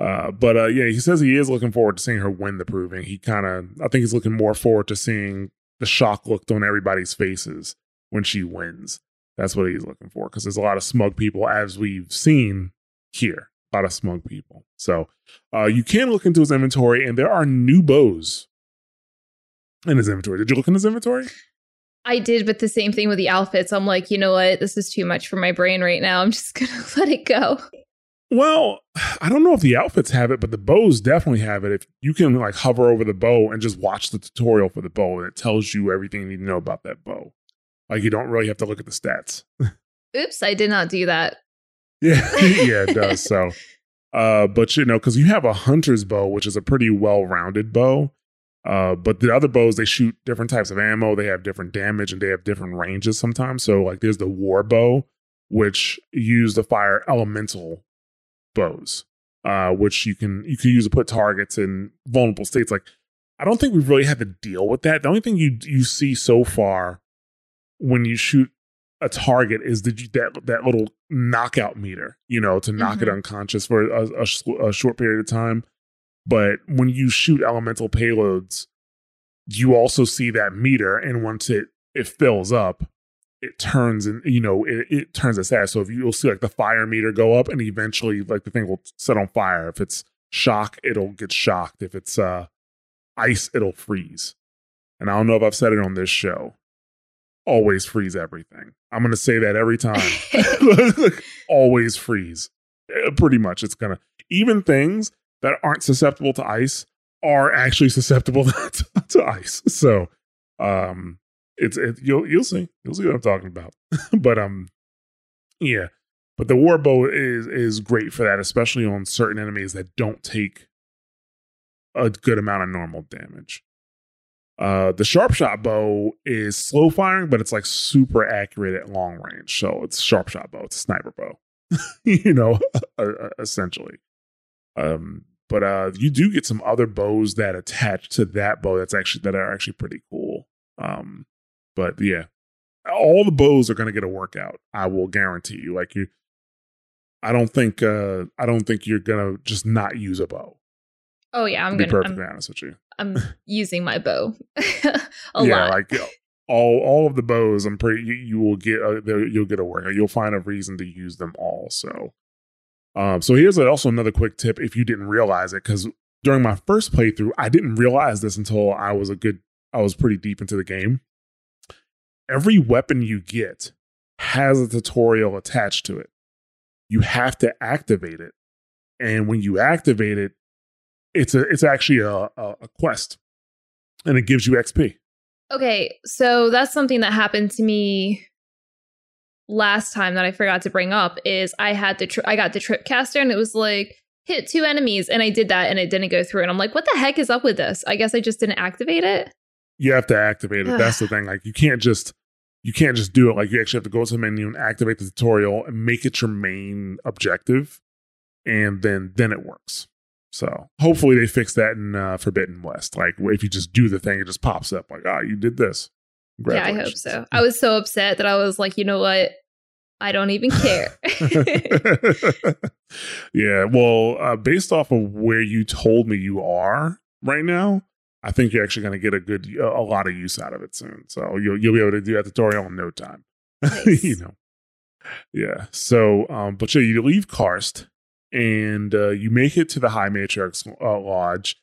Uh, but uh, yeah, he says he is looking forward to seeing her win the proving. He kind of, I think he's looking more forward to seeing the shock looked on everybody's faces when she wins. That's what he's looking for because there's a lot of smug people, as we've seen here. A lot of smug people. So uh, you can look into his inventory, and there are new bows in his inventory. Did you look in his inventory? I did, but the same thing with the outfits. I'm like, you know what? This is too much for my brain right now. I'm just gonna [LAUGHS] let it go. Well, I don't know if the outfits have it, but the bows definitely have it. If you can like hover over the bow and just watch the tutorial for the bow, and it tells you everything you need to know about that bow. Like you don't really have to look at the stats. [LAUGHS] Oops, I did not do that. Yeah, [LAUGHS] yeah, it does. So, uh, but you know, because you have a hunter's bow, which is a pretty well-rounded bow. Uh, but the other bows, they shoot different types of ammo. They have different damage and they have different ranges sometimes. So, like, there's the war bow, which use the fire elemental bows, uh, which you can you can use to put targets in vulnerable states. Like, I don't think we've really had to deal with that. The only thing you you see so far when you shoot a target is the, that that little knockout meter, you know, to knock mm-hmm. it unconscious for a, a, a, short period of time. But when you shoot elemental payloads, you also see that meter, and once it it fills up, it turns and you know it, it turns its head. So if you, you'll see like the fire meter go up, and eventually like the thing will set on fire. If it's shock, it'll get shocked. If it's uh ice, it'll freeze. And I don't know if I've said it on this show, always freeze everything. I'm to say that every time. [LAUGHS] [LAUGHS] always freeze. Uh, pretty much, it's to, even things that aren't susceptible to ice are actually [LAUGHS] susceptible to, to ice. So, um, it's, it, you'll, you'll see, you'll see what I'm talking about. [LAUGHS] but, um, yeah, but the warbow is, is great for that, especially on certain enemies that don't take a good amount of normal damage. Uh, the sharp shot bow is slow firing, but it's like super accurate at long range. So it's sharp shot bow. It's a sniper bow, [LAUGHS] you know, [LAUGHS] essentially. Um, but uh, you do get some other bows that attach to that bow. That's actually that are actually pretty cool. Um, but yeah, all the bows are going to get a workout. I will guarantee you. Like you, I don't think uh, I don't think you're gonna just not use a bow. Oh yeah, I'm to gonna be perfectly I'm, honest with you. I'm [LAUGHS] using my bow [LAUGHS] a yeah, lot. like all all of the bows. I'm pretty. You, you will get a, you'll get a workout. You'll find a reason to use them all. So, um, so here's also another quick tip if you didn't realize it because during my first playthrough I didn't realize this until I was a good I was pretty deep into the game. Every weapon you get has a tutorial attached to it. You have to activate it. And when you activate it, it's a it's actually a, a, a quest, and it gives you XP. Okay, so that's something that happened to me last time that I forgot to bring up. Is I had the tri- I got the trip caster, and it was like hit two enemies, and I did that, and it didn't go through, and I'm like, what the heck is up with this? I guess I just didn't activate it. You have to activate it. That's the [SIGHS] thing. Like you can't just you can't just do it. Like you actually have to go to the menu and activate the tutorial and make it your main objective, and then then it works. So hopefully they fix that in uh, Forbidden West. Like if you just do the thing, it just pops up like, ah, oh, you did this. Yeah, I hope so. I was so upset that I was like, you know what? I don't even care. [LAUGHS] [LAUGHS] [LAUGHS] yeah, well, uh, based off of where you told me you are right now, I think you're actually going to get a good, a lot of use out of it soon. So you'll you'll be able to do that tutorial in no time. [LAUGHS] Nice. you know, yeah. So, um, but yeah, you leave Karst and uh, you make it to the High Matriarch's uh, lodge,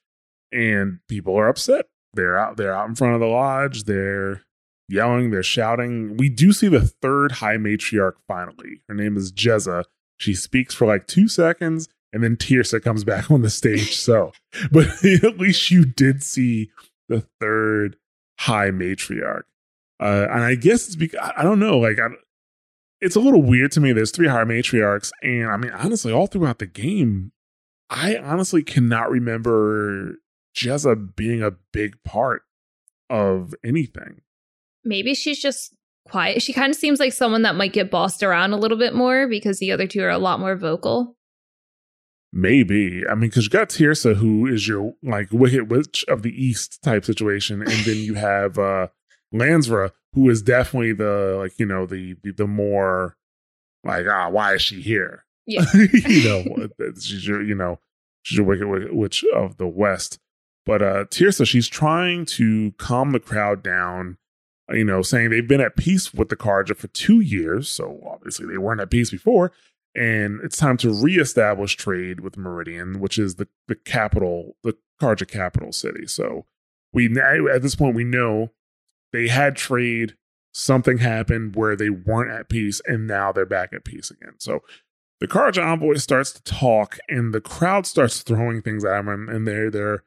and people are upset. They're out. They're out in front of the lodge. They're yelling. They're shouting. We do see the third High Matriarch finally. Her name is Jezza. She speaks for like two seconds, and then Teersa comes back on the stage. So, [LAUGHS] but [LAUGHS] at least you did see the third High Matriarch. Uh, and I guess it's because I don't know, like I, it's a little weird to me. There's three high matriarchs, and I mean, honestly, all throughout the game, I honestly cannot remember Jezza being a big part of anything. Maybe she's just quiet. She kind of seems like someone that might get bossed around a little bit more because the other two are a lot more vocal. Maybe. I mean, because you got Teersa, who is your like Wicked Witch of the East type situation, and then you have uh Lansra, who is definitely the like you know the the, the more like ah why is she here? Yeah. [LAUGHS] you know she's your you know she's your Wicked Witch of the West. But uh Teersa, she's trying to calm the crowd down. You know, saying they've been at peace with the Carja for two years, so obviously they weren't at peace before and it's time to reestablish trade with Meridian, which is the the capital, the Carja capital city. So we now, at this point we know they had trade. Something happened where they weren't at peace, and now they're back at peace again. So the Carja envoy starts to talk, and the crowd starts throwing things at him, and they're they're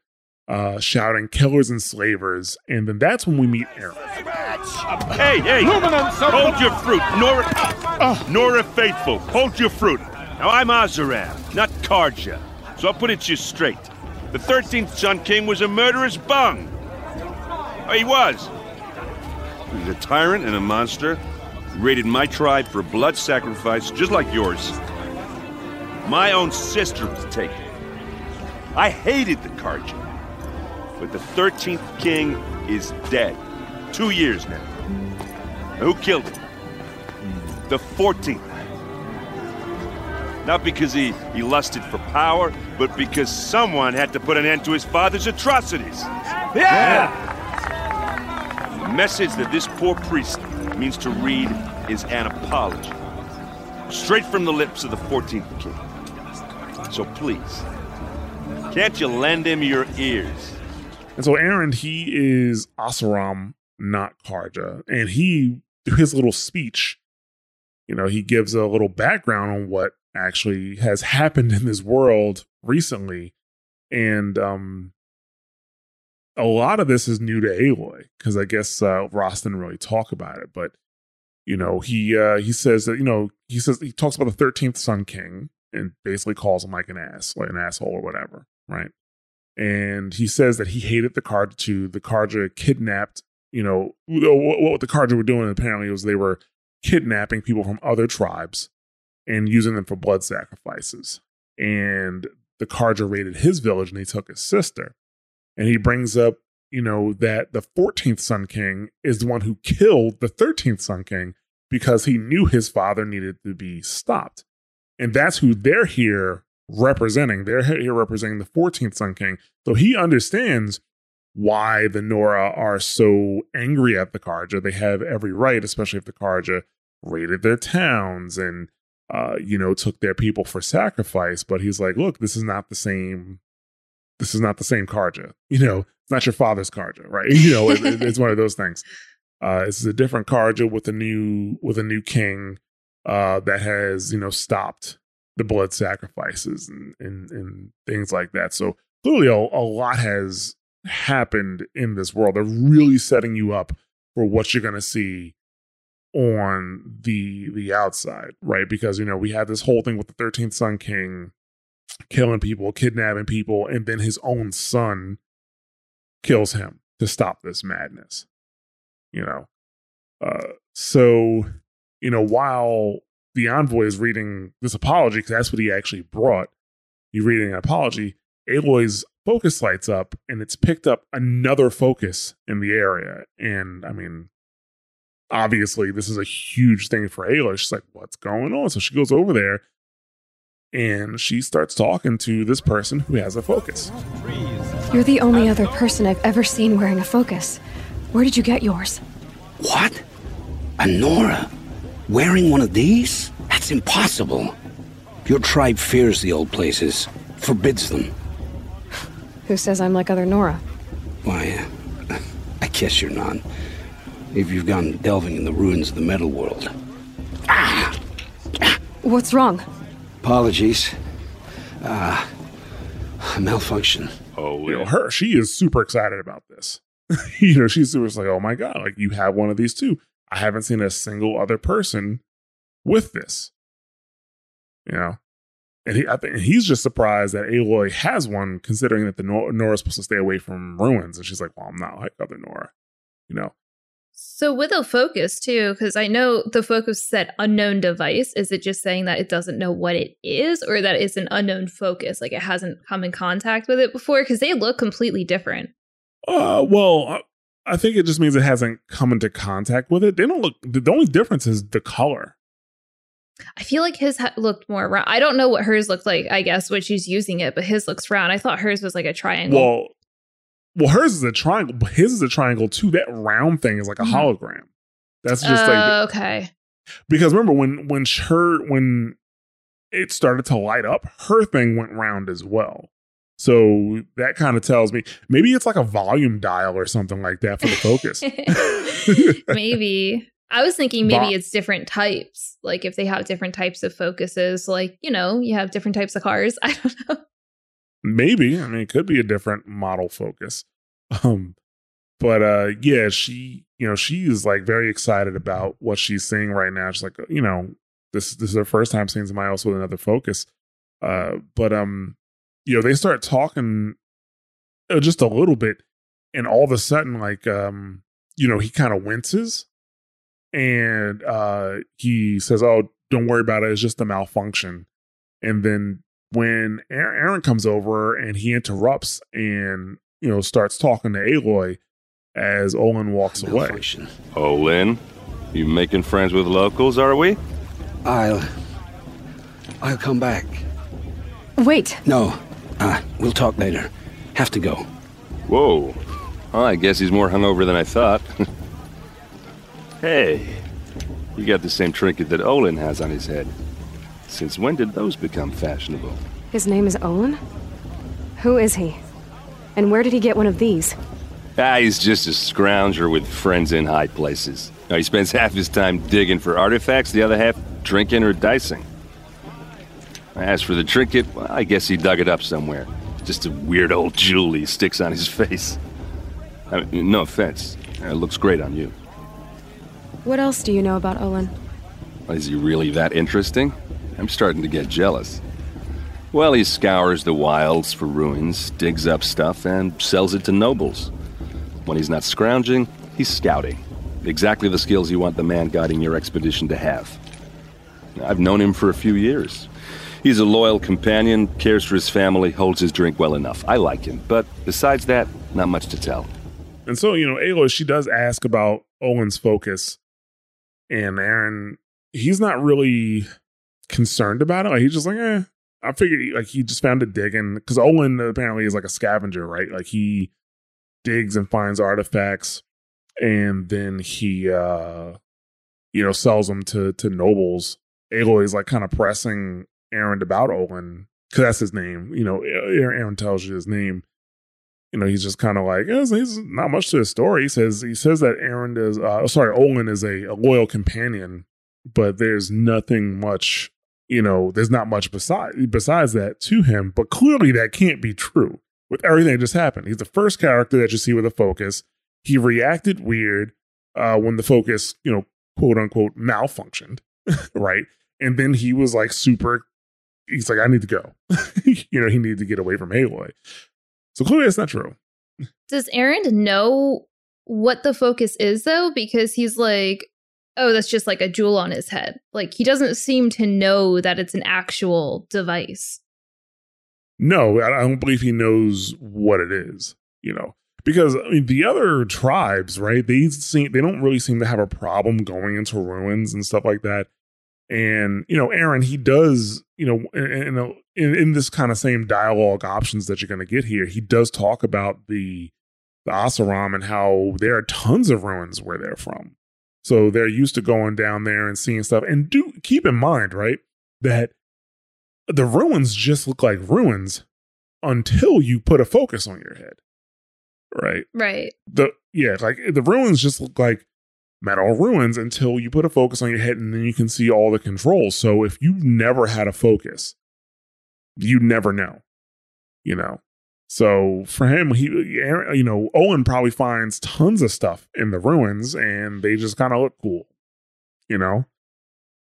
uh, shouting "killers and slavers," and then that's when we meet Erend. Hey, hey! Hold your fruit, Nora. Uh, Nora Faithful, hold your fruit. Now I'm Oseram, not Carja, so I'll put it to you straight. The 13th Sun King was a murderous bung. Oh, he was. He was a tyrant and a monster. Raided my tribe for blood sacrifice, just like yours. My own sister was taken. I hated the Carja. But the 13th king is dead. Two years now. Who killed him? The 14th. Not because he, he lusted for power, but because someone had to put an end to his father's atrocities. Yeah! The message that this poor priest means to read is an apology. Straight from the lips of the 14th king. So please, can't you lend him your ears? And so Erend, he is Oseram, not Carja. And he, through his little speech, you know, he gives a little background on what actually has happened in this world recently. And um a lot of this is new to Aloy, because I guess uh Rost didn't really talk about it, but you know, he uh he says that, you know, he says he talks about the 13th Sun King and basically calls him like an ass, like an asshole or whatever, right? and he says that he hated the Carja too. The Carja kidnapped, you know, what the Carja were doing apparently was they were kidnapping people from other tribes and using them for blood sacrifices. And the Carja raided his village and they took his sister. And he brings up, you know, that the 14th Sun King is the one who killed the 13th Sun King because he knew his father needed to be stopped. And that's who they're here representing. They're here representing the 14th Sun King. So he understands why the Nora are so angry at the Carja. They have every right, especially if the Carja raided their towns and, uh, you know, took their people for sacrifice. But he's like, look, this is not the same. This is not the same Carja. [LAUGHS] You know, it's not your father's Carja, right? [LAUGHS] You know, it, it's one of those things. Uh, this is a different Carja with a new with a new king uh, that has you know stopped the blood sacrifices and, and, and things like that. So clearly, a, a lot has happened in this world. They're really setting you up for what you're going to see on the the outside, right? Because you know we had this whole thing with the Thirteenth Sun King killing people, kidnapping people, and then his own son kills him to stop this madness. You know, uh, so you know while the envoy is reading this apology because that's what he actually brought. He's reading an apology. Aloy's focus lights up and it's picked up another focus in the area. And I mean, obviously, this is a huge thing for Aloy. She's like, what's going on? So she goes over there and she starts talking to this person who has a focus. You're the only other person I've ever seen wearing a focus. Where did you get yours? What? A Nora? Wearing one of these? That's impossible. Your tribe fears the old places, forbids them. Who says I'm like other Nora? Why, uh, [LAUGHS] I guess you're not. If you've gone delving in the ruins of the metal world. Ah! What's wrong? Apologies. Ah, uh, malfunction. Oh, you know, her, she is super excited about this. [LAUGHS] you know, she's super like, oh my God, like you have one of these too. I haven't seen a single other person with this. You know? And he, I think he's just surprised that Aloy has one, considering that the Nor- Nora's supposed to stay away from ruins. And she's like, well, I'm not like other Nora, you know? So with a focus too, because I know the focus said unknown device. Is it just saying that it doesn't know what it is, or that it's an unknown focus, like it hasn't come in contact with it before? Because they look completely different. Uh, well, I think it just means it hasn't come into contact with it. They don't look. The only difference is the color. I feel like his ha- looked more round. I don't know what hers looked like. I guess when she's using it, but his looks round. I thought hers was like a triangle. Well, well, hers is a triangle, but his is a triangle too. That round thing is like a Mhm. hologram. That's just Uh, like okay. because remember when when her when it started to light up, her thing went round as well. So that kind of tells me maybe it's like a volume dial or something like that for the focus. [LAUGHS] maybe. I was thinking maybe But- it's different types. Like if they have different types of focuses, like, you know, you have different types of cars. [LAUGHS] I don't know. maybe i mean it could be a different model focus [LAUGHS] um but uh yeah she you know she is like very excited about what she's seeing right now she's like you know this this is her first time seeing somebody else with another focus uh but um you know they start talking uh, just a little bit and all of a sudden like um you know he kind of winces and uh he says oh don't worry about it it's just a malfunction and then when Erend Erend comes over and he interrupts and you know starts talking to Aloy as Olin walks away. Olin, you making friends with locals, are we? I'll. I'll come back. Wait, No. Uh, we'll talk later. Have to go. Whoa. Well, I guess he's more hungover than I thought. [LAUGHS] hey, you got the same trinket that Olin has on his head. Since when did those become fashionable? his name is Olin? Who is he? And where did he get one of these? Ah, he's just a scrounger with friends in high places. Now, he spends half his time digging for artifacts, the other half drinking or dicing. As for the trinket, well, I guess he dug it up somewhere. Just a weird old jewel he sticks on his [LAUGHS] face. I mean, no offense. It looks great on you. What else do you know about Olin? Is he really that interesting? I'm starting to get jealous. Well, he scours the wilds for ruins, digs up stuff, and sells it to nobles. When he's not scrounging, he's scouting. Exactly the skills you want the man guiding your expedition to have. I've known him for a few years. He's a loyal companion, cares for his family, holds his drink well enough. I like him, but besides that, not much to tell. And so, you know, Aloy, she does ask about Olin's focus. And Erend, he's not really concerned about it. Like he's just like, eh. I figured like he just found it digging because Olin apparently is like a scavenger, right? Like he digs and finds artifacts and then he uh you know sells them to to nobles. Aloy is like kind of pressing Erend about Olin because that's his name. You know, Erend tells you his name. You know, he's just kind of like, eh, he's not much to his story. He says he says that Erend is, uh, sorry, Olin is a, a loyal companion, but there's nothing much. You know, there's not much besides besides that to him. But clearly, that can't be true with everything that just happened. He's the first character that you see with a focus. He reacted weird uh, when the focus, you know, quote unquote, malfunctioned, [LAUGHS] right? And then he was like super. He's like, I need to go. [LAUGHS] you know, he needed to get away from Aloy. So clearly, it's not true. Does Erend know what the focus is though? Because he's like, oh, that's just like a jewel on his head. Like he doesn't seem to know that it's an actual device. No, I I don't believe he knows what it is. You know, because I mean, the other tribes, right? They seem they don't really seem to have a problem going into ruins and stuff like that. And you know, Erend, he does. You know, in in, in, in this kind of same dialogue options that you're going to get here, he does talk about the the Oseram and how there are tons of ruins where they're from. So they're used to going down there and seeing stuff. And do keep in mind, right, that the ruins just look like ruins until you put a focus on your head. Right. Right. The yeah, like the ruins just look like metal ruins until you put a focus on your head and then you can see all the controls. So if you've never had a focus, you never know. You know. So for him, he, you know, Olin probably finds tons of stuff in the ruins, and they just kind of look cool, you know.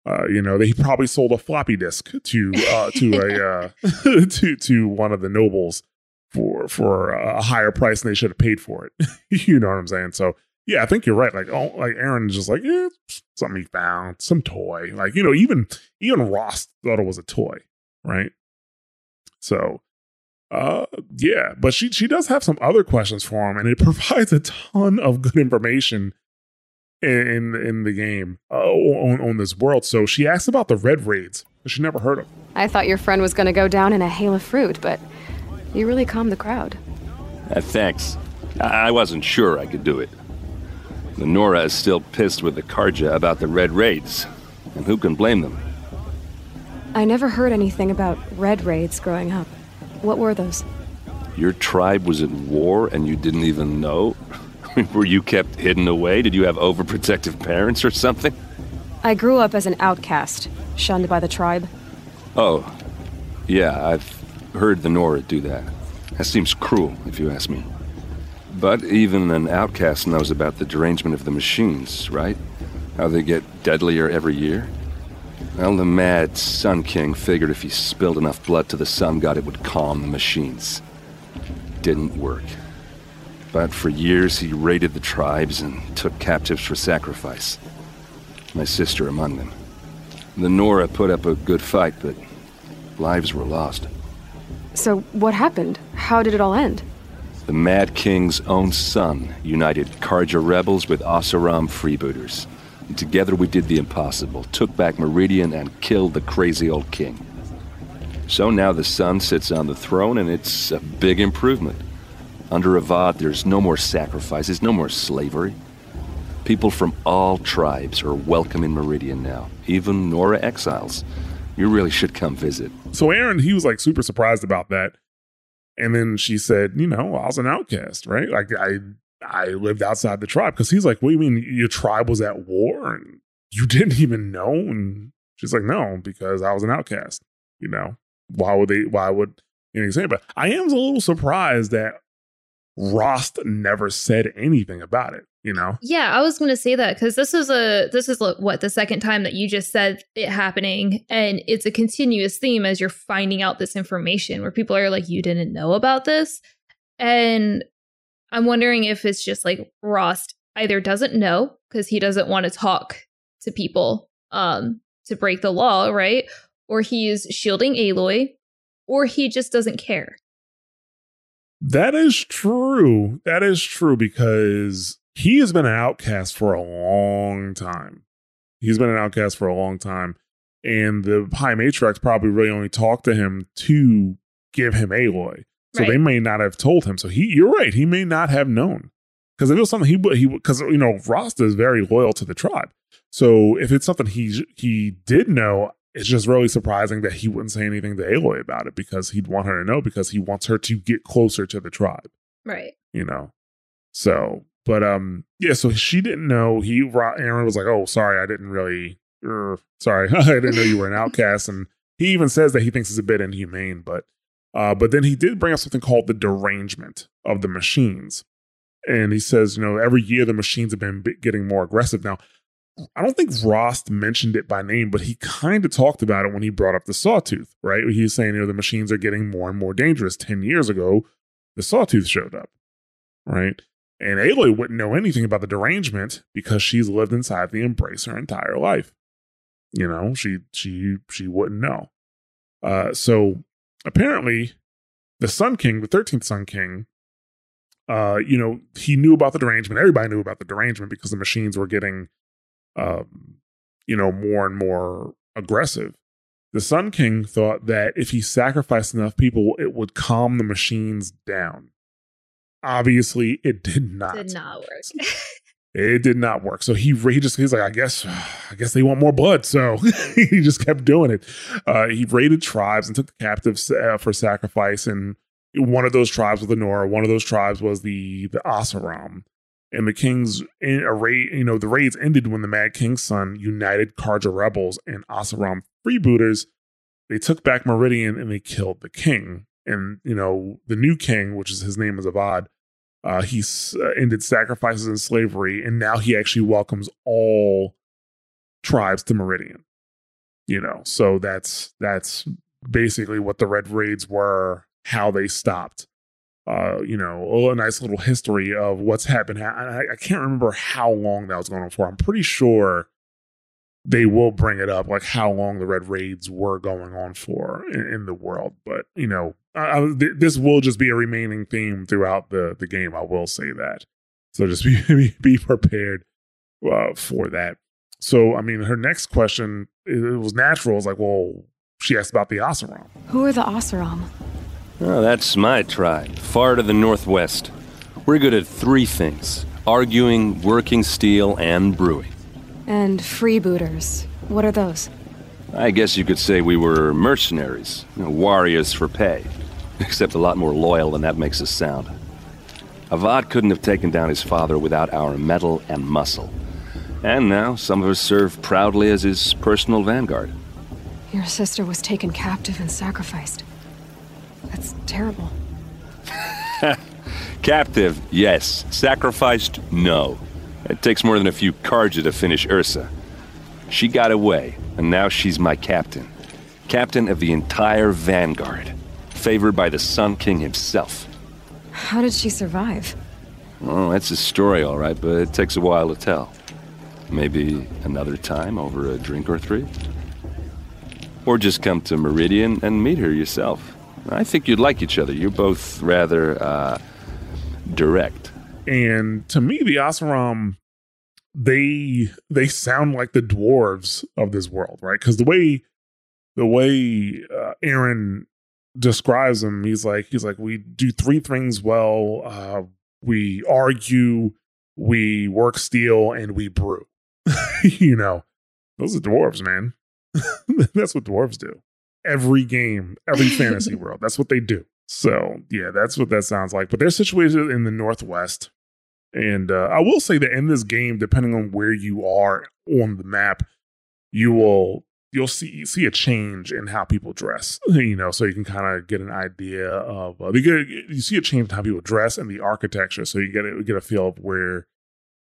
Uh, you know, they probably sold a floppy disk to uh, to a [LAUGHS] uh, [LAUGHS] to to one of the nobles for for a higher price than they should have paid for it. [LAUGHS] you know what I'm saying? So yeah, I think you're right. Like, oh, like Erend is just like, yeah, something he found, some toy. Like, you know, even even Rost thought it was a toy, right? So, uh, yeah, but she she does have some other questions for him, and it [LAUGHS] provides a ton of good information in in the game uh, on on this world. So she asked about the red raids, but she never heard of. I thought your friend was going to go down in a hail of fruit, but you really calmed the crowd. Uh, thanks. I-, I wasn't sure I could do it. The Nora is still pissed with the Carja about the Red Raids, and who can blame them? I never heard anything about Red Raids growing up. What were those? Your tribe was at war and you didn't even know? [LAUGHS] were you kept hidden away? Did you have overprotective parents or something? I grew up as an outcast, shunned by the tribe. Oh, yeah, I've heard the Nora do that. That seems cruel, if you ask me. But even an outcast knows about the derangement of the machines, right? How they get deadlier every year? Well, the mad Sun King figured if he spilled enough blood to the Sun God, it would calm the machines. Didn't work. But for years, he raided the tribes and took captives for sacrifice. My sister among them. The Nora put up a good fight, but lives were lost. So, what happened? How did it all end? The Mad King's own son united Carja rebels with Oseram freebooters. And together we did the impossible, took back Meridian and killed the crazy old king. So now the son sits on the throne and it's a big improvement. Under Avad, there's no more sacrifices, no more slavery. People from all tribes are welcome in Meridian now, even Nora exiles. You really should come visit. So Erend, he was like super surprised about that. And then she said, you know, I was an outcast, right? Like I I lived outside the tribe. Cause he's like, what do you mean your tribe was at war and you [LAUGHS] didn't even know? And she's like, no, because I was an outcast. You know, why would they why would you know I am a little surprised that Rost never said anything about it you know? Yeah i was going to say that because this is a this is what the second time that you just said it happening and it's a continuous theme as you're finding out this information where people are like you didn't know about this? And i'm wondering if it's just like rost either doesn't know because he doesn't want to talk to people um to break the law right? Or he's shielding aloy or he just doesn't care that is true that is true because he has been an outcast for a long time. He's been an outcast for a long time. And the High Matriarchs probably really only talked to him to give him Aloy. So right. they may not have told him. So he, you're right. He may not have known because if it was something he he because you know Rosta is very loyal to the tribe. So if it's something he he did know, it's just really surprising that he wouldn't say anything to Aloy about it because he'd want her to know because he wants her to get closer to the tribe. Right. You know. So but um, yeah. So she didn't know. He Erend was like, "Oh, sorry, I didn't really. Er, sorry, [LAUGHS] I didn't know you were an outcast." And he even says that he thinks it's a bit inhumane. But uh, but then he did bring up something called the derangement of the machines, and he says, you know, every year the machines have been getting more aggressive. Now, I don't think Rost mentioned it by name, but he kind of talked about it when he brought up the sawtooth, right? He's saying, you know, the machines are getting more and more dangerous. 10 years ago, the sawtooth showed up, right? And Aloy wouldn't know anything about the derangement because she's lived inside the embrace her entire life. You know, she she she wouldn't know. Uh, so apparently, the Sun King, the thirteenth Sun King, uh, you know, he knew about the derangement. Everybody knew about the derangement because the machines were getting, um, you know, more and more aggressive. The Sun King thought that if he sacrificed enough people, it would calm the machines down. Obviously, it did not. Did not work. [LAUGHS] it did not work. So he he just he's like, I guess I guess they want more blood. So [LAUGHS] he just kept doing it. Uh, he raided tribes and took the captives uh, for sacrifice. And one of those tribes was the Nora. One of those tribes was the the Oseram. And the king's in a raid, you know, the raids ended when the Mad King's son united Carja rebels and Oseram freebooters. They took back Meridian and they killed the king. and you know the new king, which is his name is Avad. Uh, he uh, ended sacrifices and slavery, and now he actually welcomes all tribes to Meridian. You know, so that's that's basically what the Red Raids were, how they stopped. Uh, you know, a nice little history of what's happened. I, I can't remember how long that was going on for. I'm pretty sure they will bring it up, like how long the Red Raids were going on for in, in the world. But you know, I, I, th- this will just be a remaining theme throughout the the game. I will say that. So just [LAUGHS] be be prepared uh, for that. So I mean, her next question it, it was natural. It's like, well, she asked about the Oseram. Who are the Oseram? Oh, that's my tribe, far to the northwest. We're good at three things arguing, working steel, and brewing. And freebooters. What are those? I guess you could say we were mercenaries, you know, warriors for pay. [LAUGHS] Except a lot more loyal than that makes us sound. Avad couldn't have taken down his father without our metal and muscle. And now some of us serve proudly as his personal vanguard. Your sister was taken captive and sacrificed. That's terrible. [LAUGHS] captive, yes. Sacrificed, no. It takes more than a few Carja to finish Ursa. She got away, and now she's my captain. Captain of the entire Vanguard. Favored by the Sun King himself. How did she survive? Oh, that's a story, all right, but it takes a while to tell. Maybe another time over a drink or three? Or just come to Meridian and meet her yourself. I think you'd like each other. You're both rather, uh, direct. And to me, the Oseram, they they sound like the dwarves of this world, right? Because the way the way uh, Erend describes them, he's like he's like we do three things well. Uh, we argue, we work steel, and we brew. [LAUGHS] you know, those are dwarves, man. [LAUGHS] that's what dwarves do. Every game, every fantasy [LAUGHS] world, that's what they do. So yeah, that's what that sounds like. But they're situated in the northwest, and uh, I will say that in this game, depending on where you are on the map, you will you'll see see a change in how people dress. [LAUGHS] You know, so you can kind of get an idea of uh, you get you see a change in how people dress and the architecture, so you get a, get a feel of where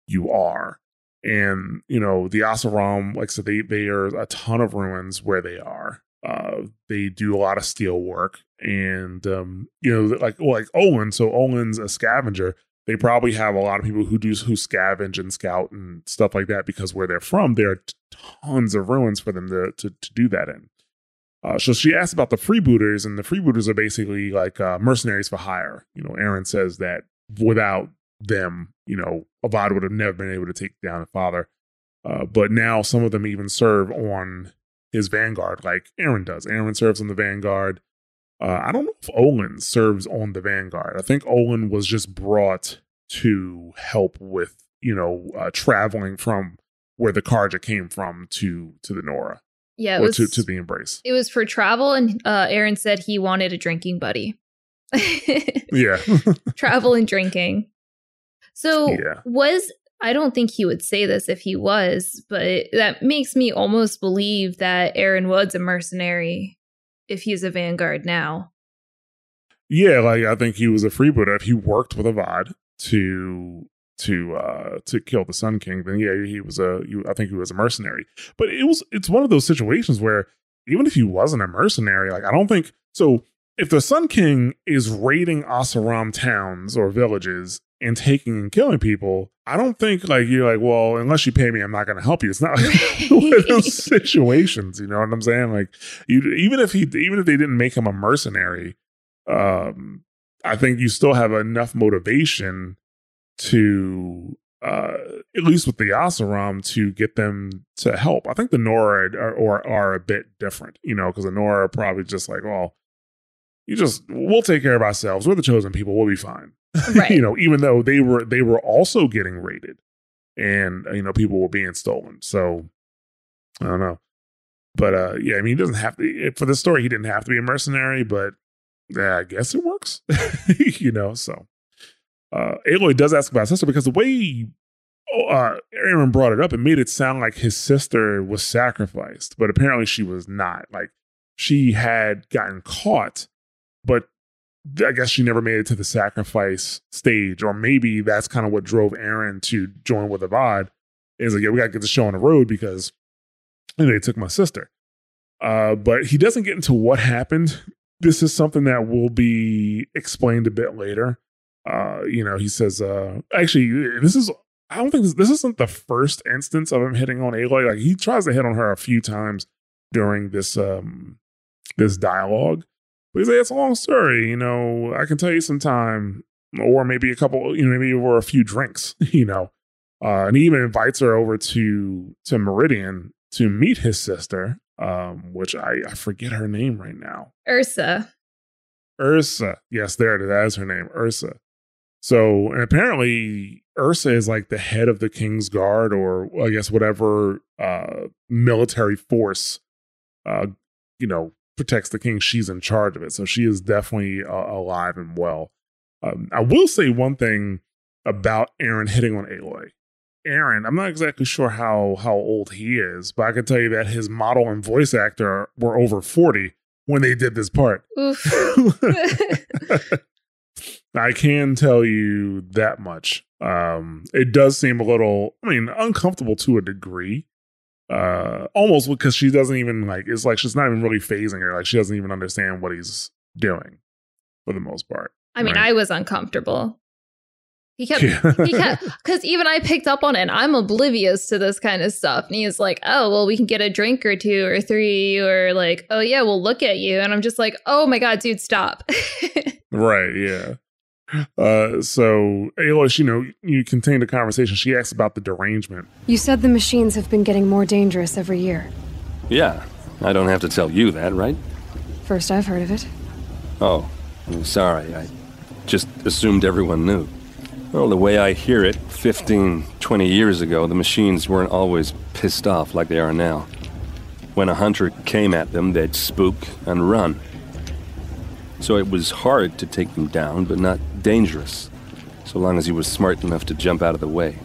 you are. And you know, the Oseram, like I said, they they are a ton of ruins where they are. Uh, they do a lot of steel work, and um, you know, like like Olin. So Olin's a scavenger. They probably have a lot of people who do who scavenge and scout and stuff like that because where they're from, there are tons of ruins for them to to, to do that in. Uh, so she asked about the freebooters, and the freebooters are basically like uh, mercenaries for hire. You know, Erend says that without them, you know, Avad would have never been able to take down the father. Uh, but now some of them even serve on his vanguard, like Erend does. Erend serves on the vanguard. Uh, I don't know if Olin serves on the vanguard. I think Olin was just brought to help with, you know, uh, traveling from where the Carja came from to to the Nora. Yeah, or was, to to the Embrace. It was for travel, and uh, Erend said he wanted a drinking buddy. [LAUGHS] yeah, [LAUGHS] travel and drinking. So yeah. was I don't think he would say this if he was, but that makes me almost believe that Erend Wood's a mercenary if he's a vanguard now. Yeah, like I think he was a freebooter. If he worked with Avad to to uh to kill the Sun King, then yeah, he was a. I think he was a mercenary. But it was it's one of those situations where even if he wasn't a mercenary, like I don't think so. If the Sun King is raiding Oseram towns or villages and taking and killing people, I don't think like you're like, well, unless you pay me, I'm not going to help you. It's not like [LAUGHS] one of those [LAUGHS] situations. You know what I'm saying? Like, you even if he even if they didn't make him a mercenary, um, I think you still have enough motivation to uh at least with the Oseram to get them to help. I think the Nora are, are, are a bit different, you know, because the Nora are probably just like, well, you just we'll take care of ourselves. We're the chosen people. We'll be fine. [LAUGHS] Right. you know, even though they were they were also getting raided, and you know people were being stolen. So I don't know, but uh yeah, I mean, he doesn't have to for the story. He didn't have to be a mercenary, but yeah, I guess it works. [LAUGHS] you know, so uh Aloy does ask about sister because the way uh Erend brought it up, it made it sound like his sister was sacrificed, but apparently she was not. Like she had gotten caught but I guess she never made it to the sacrifice stage, or maybe that's kind of what drove Erend to join with Avad. Is like, yeah, we gotta get the show on the road because you know, they took my sister. Uh, but he doesn't get into what happened. This is something that will be explained a bit later. Uh, you know, he says, uh, actually, this is, I don't think this, this isn't the first instance of him hitting on Aloy. Like he tries to hit on her a few times during this, um, this dialogue. But he's like, it's a long story. You know, I can tell you some time or maybe a couple, you know, maybe over a few drinks, [LAUGHS] you know. Uh, and he even invites her over to to Meridian to meet his sister, um, which I, I forget her name right now. Ursa. Ursa. Yes, there it is. That is her name, Ursa. So and apparently Ursa is like the head of the King's Guard, or I guess whatever uh, military force, uh, you know, protects the king. She's in charge of it, so she is definitely uh, alive and well. Um, I will say one thing about Erend hitting on Aloy. Erend, I'm not exactly sure how how old he is, but I can tell you that his model and voice actor were over 40 when they did this part. [LAUGHS] [LAUGHS] I can tell you that much. Um, it does seem a little, I mean, uncomfortable to a degree. Uh, almost because she doesn't even like. It's like she's not even really phasing her. Like she doesn't even understand what he's doing, for the most part. I mean, right? I was uncomfortable. He kept, he kept, [LAUGHS] because even I picked up on it. And I'm oblivious to this kind of stuff. And he's like, oh, well, we can get a drink or two or three, or like, oh, yeah, we'll look at you. And I'm just like, oh my God, dude, stop. [LAUGHS] right. Yeah. Uh, so Aloy, you know, you contained a conversation. She asked about the derangement. You said the machines have been getting more dangerous every year. Yeah, I don't have to tell you that, right? First I've heard of it. Oh, I'm sorry. I just assumed everyone knew. Well, the way I hear it, 15, 20 years ago, the machines weren't always pissed off like they are now. When a hunter came at them, they'd spook and run. So it was hard to take them down, but not dangerous, so long as he was smart enough to jump out of the way.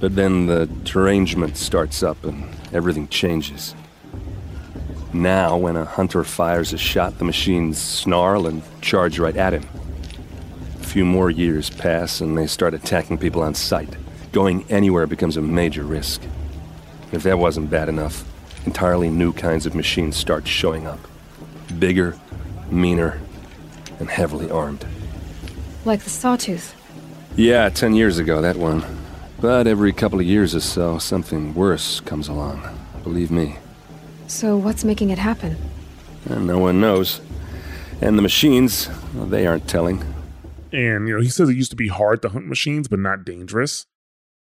But then the derangement starts up and everything changes. Now, when a hunter fires a shot, the machines snarl and charge right at him. A few more years pass and they start attacking people on sight. Going anywhere becomes a major risk. If that wasn't bad enough, entirely new kinds of machines start showing up. Bigger, meaner, and heavily armed. Like the Sawtooth. Yeah, ten years ago, that one. But every couple of years or so, something worse comes along. Believe me. So what's making it happen? And no one knows. And the machines, well, they aren't telling. And, you know, he says it used to be hard to hunt machines, but not dangerous.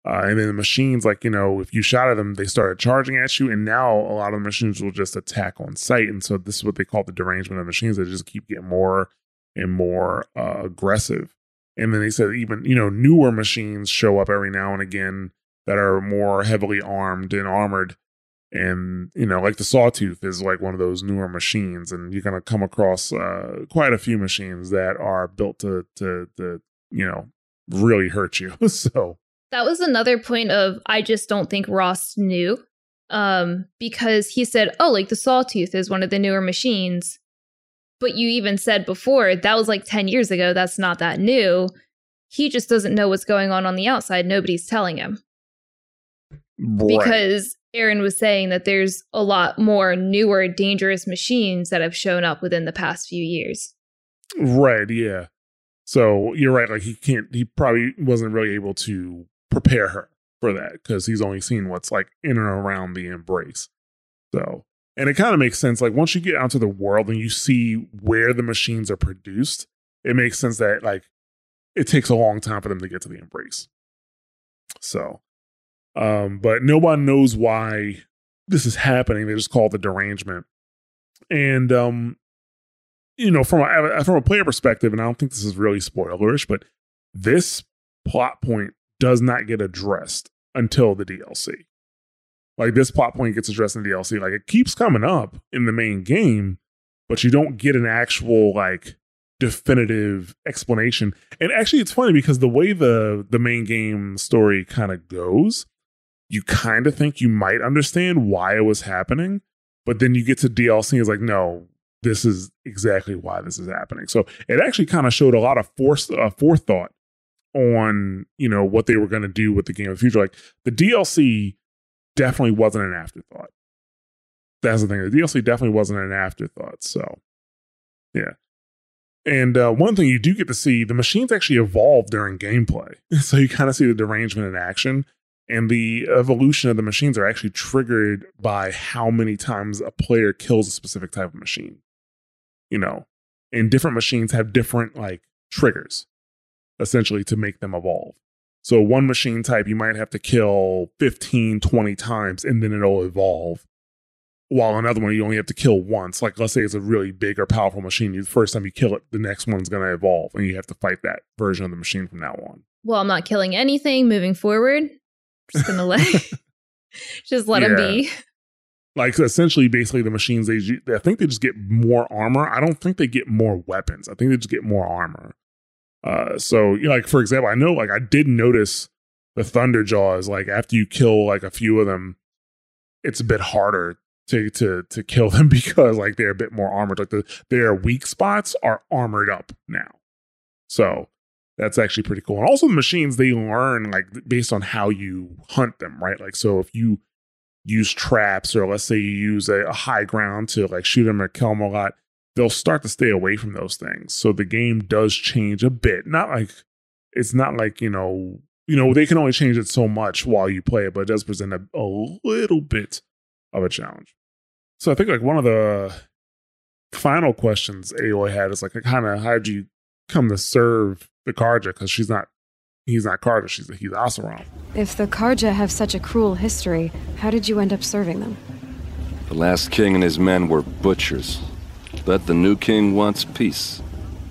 Uh, and then the machines, like, you know, if you shot at them, they started charging at you. And now a lot of the machines will just attack on sight. And so this is what they call the derangement of machines. They just keep getting more and more uh, aggressive. And then they said even, you know, newer machines show up every now and again that are more heavily armed and armored. And, you know, like the Sawtooth is like one of those newer machines. And you're going to come across uh, quite a few machines that are built to, to, to, you know, really hurt you. [LAUGHS] so that was another point of I just don't think Rost knew. Um, because he said, Oh, like the Sawtooth is one of the newer machines. But you even said before that was like 10 years ago. That's not that new. He just doesn't know what's going on on the outside. Nobody's telling him. right. Because Erend was saying that there's a lot more newer, dangerous machines that have shown up within the past few years. Right, yeah. So you're right. Like he can't, he probably wasn't really able to prepare her for that because he's only seen what's like in and around the embrace. So, and it kind of makes sense. Like once you get out to the world and you see where the machines are produced, it makes sense that like it takes a long time for them to get to the embrace. So, um, but no one knows why this is happening. They just call it the derangement. And um, you know, from a from a player perspective, and I don't think this is really spoilerish, but this plot point does not get addressed until the DLC. Like this plot point gets addressed in the DLC. Like it keeps coming up in the main game, but you don't get an actual like definitive explanation. And actually it's funny because the way the the main game story kind of goes, you kind of think you might understand why it was happening, but then you get to DLC and it's like, no, this is exactly why this is happening. So it actually kind of showed a lot of force, uh, forethought on you know what they were going to do with the game of the future. Like the DLC definitely wasn't an afterthought. That's the thing. The DLC definitely wasn't an afterthought. So yeah. And uh, one thing you do get to see, the machines actually evolve during gameplay. [LAUGHS] So you kind of see the derangement in action. And the evolution of the machines are actually triggered by how many times a player kills a specific type of machine. You know, and different machines have different like triggers essentially to make them evolve. So one machine type you might have to kill 15, 20 times and then it'll evolve. While another one you only have to kill once. Like let's say it's a really big or powerful machine. You, the first time you kill it, the next one's going to evolve and you have to fight that version of the machine from now on. Well, I'm not killing anything moving forward. Just gonna let [LAUGHS] just let them be. like essentially basically the machines they I think they just get more armor. I don't think they get more weapons. I think they just get more armor. Uh so you know, like for example, I know like I did notice the thunder jaws like after you kill like a few of them it's a bit harder to to to kill them [LAUGHS] because like they're a bit more armored like the their weak spots are armored up now. So that's actually pretty cool. And also the machines they learn like based on how you hunt them, right? Like so if you use traps or let's say you use a, a high ground to like shoot them or kill them a lot, they'll start to stay away from those things. So the game does change a bit. Not like it's not like, you know, you know, they can only change it so much while you play it, but it does present a, a little bit of a challenge. So I think like one of the final questions Aloy had is like kind of how did you come to serve the Carja? Because she's not he's not Carja, she's he's Oseram. If the Carja have such a cruel history, how did you end up serving them? The last king and his men were butchers. But the new king wants peace.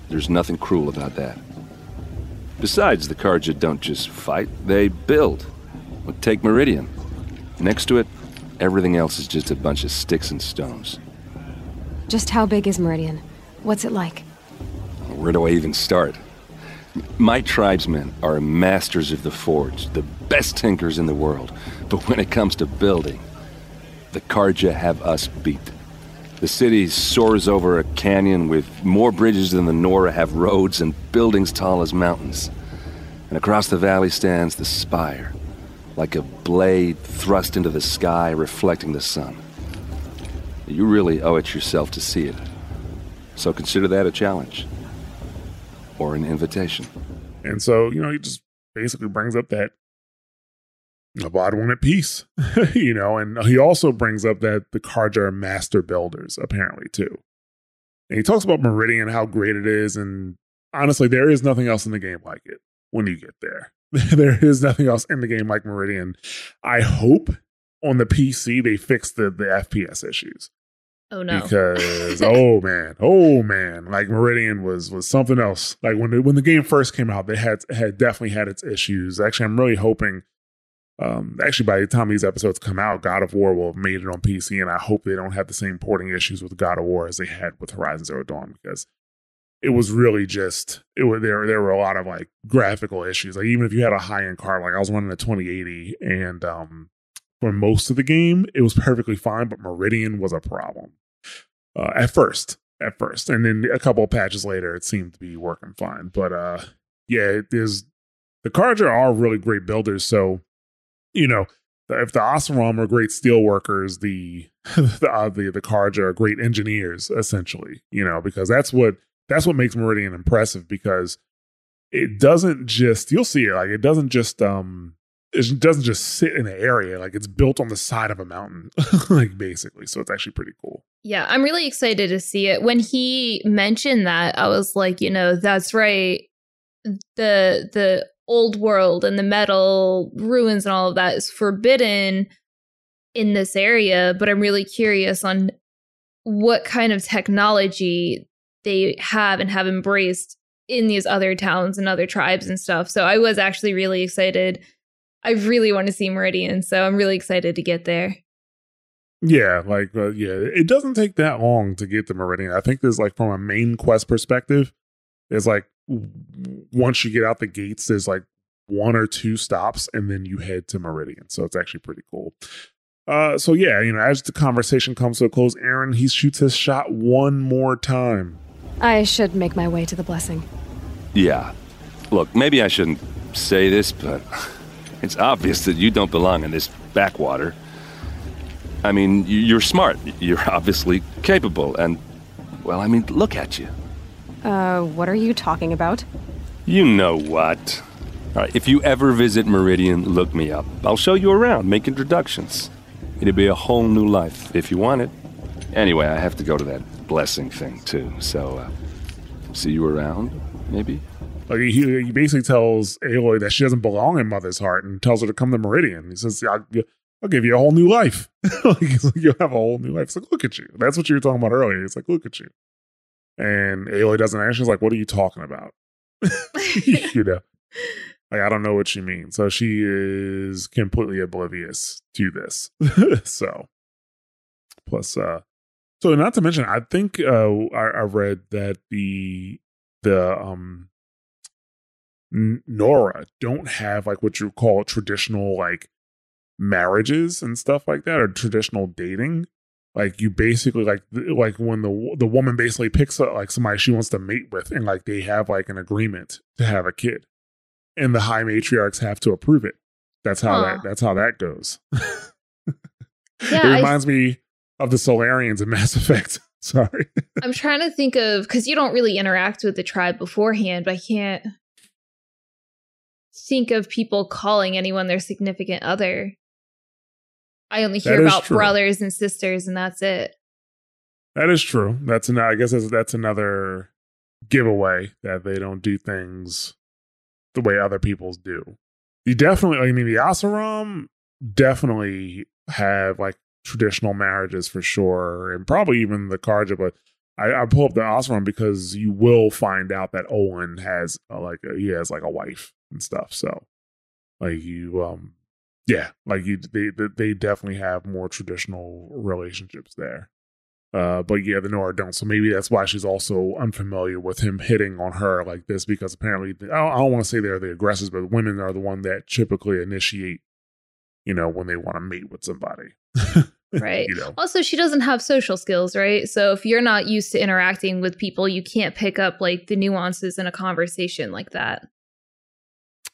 There's nothing cruel about that. Besides, the Carja don't just fight, they build. Well, take Meridian. Next to it, everything else is just a bunch of sticks and stones. Just how big is Meridian? What's it like? Where do I even start? My tribesmen are masters of the forge, the best tinkers in the world. But when it comes to building, the Carja have us beat. The city soars over a canyon with more bridges than the Nora have roads and buildings tall as mountains. And across the valley stands the spire, like a blade thrust into the sky reflecting the sun. You really owe it yourself to see it. So consider that a challenge. Or an invitation. And so, you know, he just basically brings up that Avad wanted peace, [LAUGHS] you know, and he also brings up that the Carja are master builders, apparently, too. And he talks about Meridian, how great it is. And honestly, there is nothing else in the game like it when you get there. [LAUGHS] there is nothing else in the game like Meridian. I hope on the PC they fix the, the FPS issues Oh no. because [LAUGHS] oh man, oh man, like Meridian was was something else. Like when the, when the game first came out, they had had definitely had its issues. Actually, I'm really hoping. Um, actually, by the time these episodes come out, God of War will have made it on PC, and I hope they don't have the same porting issues with God of War as they had with Horizon Zero Dawn because it was really just it was there. There were a lot of like graphical issues. Like even if you had a high end card, like I was running a 2080, and um, for most of the game, it was perfectly fine, but Meridian was a problem uh, at first. At first, and then a couple of patches later, it seemed to be working fine. But uh, yeah, it is the Carja are all really great builders. So, you know, if the Oseram are great steel workers, the [LAUGHS] the uh, the, the Carja are great engineers, essentially. You know, because that's what that's what makes Meridian impressive because it doesn't just you'll see it like it doesn't just um it doesn't just sit in an area like it's built on the side of a mountain [LAUGHS] like basically so it's actually pretty cool Yeah, I'm really excited to see it. When he mentioned that, I was like, you know, that's right. The the old world and the metal ruins and all of that is forbidden in this area, but I'm really curious on what kind of technology they have and have embraced in these other towns and other tribes and stuff. So I was actually really excited. I really want to see Meridian, so I'm really excited to get there. Yeah, like uh, yeah, it doesn't take that long to get to Meridian. I think there's like from a main quest perspective, there's like once you get out the gates, there's like one or two stops, and then you head to Meridian. So it's actually pretty cool. Uh, so yeah, you know, as the conversation comes to a close, Erend he shoots his shot one more time. I should make my way to the blessing. Yeah. Look, maybe I shouldn't say this, but [LAUGHS] it's obvious that you don't belong in this backwater. I mean, you're smart. You're obviously capable, and, well, I mean, look at you. Uh, what are you talking about? You know what. All right, if you ever visit Meridian, look me up. I'll show you around, make introductions. It'd be a whole new life if you want it. Anyway, I have to go to that blessing thing, too, so, uh, see you around, maybe? Like he, he basically tells Aloy that she doesn't belong in Mother's Heart and tells her to come to Meridian. He says, "I'll, I'll give you a whole new life. [LAUGHS] like, like, You'll have a whole new life." It's like, "Look at you." That's what you were talking about earlier. It's like, "Look at you." And Aloy doesn't answer. She's like, "What are you talking about?" [LAUGHS] you know, like I don't know what she means. So she is completely oblivious to this. [LAUGHS] so, plus, uh, so not to mention, I think uh, I, I read that the the um Nora don't have like what you call traditional like marriages and stuff like that or traditional dating. Like you basically like like when the the woman basically picks up like somebody she wants to mate with and like they have like an agreement to have a kid, and the high matriarchs have to approve it. That's how Huh. that that's how that goes. [LAUGHS] Yeah, it I- reminds me of the Salarians in Mass [LAUGHS] Effect. Sorry. I'm trying to think of because you don't really interact with the tribe beforehand, but I can't think of people calling anyone their significant other. I only hear about true. brothers and sisters, and that's it. That is true. That's an, I guess that's, that's another giveaway that they don't do things the way other people's do. You definitely, I mean, the Oseram definitely have like traditional marriages for sure, and probably even the Carja. But I, I pull up the Oseram because you will find out that Owen has uh, like a, he has like a wife and stuff. So like you, um, yeah, like you, they they- they definitely have more traditional relationships there. Uh, but yeah, the Nora don't. So maybe that's why she's also unfamiliar with him hitting on her like this because apparently, I don't, don't want to say they're the aggressors, but women are the one that typically initiate, you know, when they want to mate with somebody. [LAUGHS] Right. you know, Also, she doesn't have social skills, right? So if you're not used to interacting with people, you can't pick up like the nuances in a conversation like that.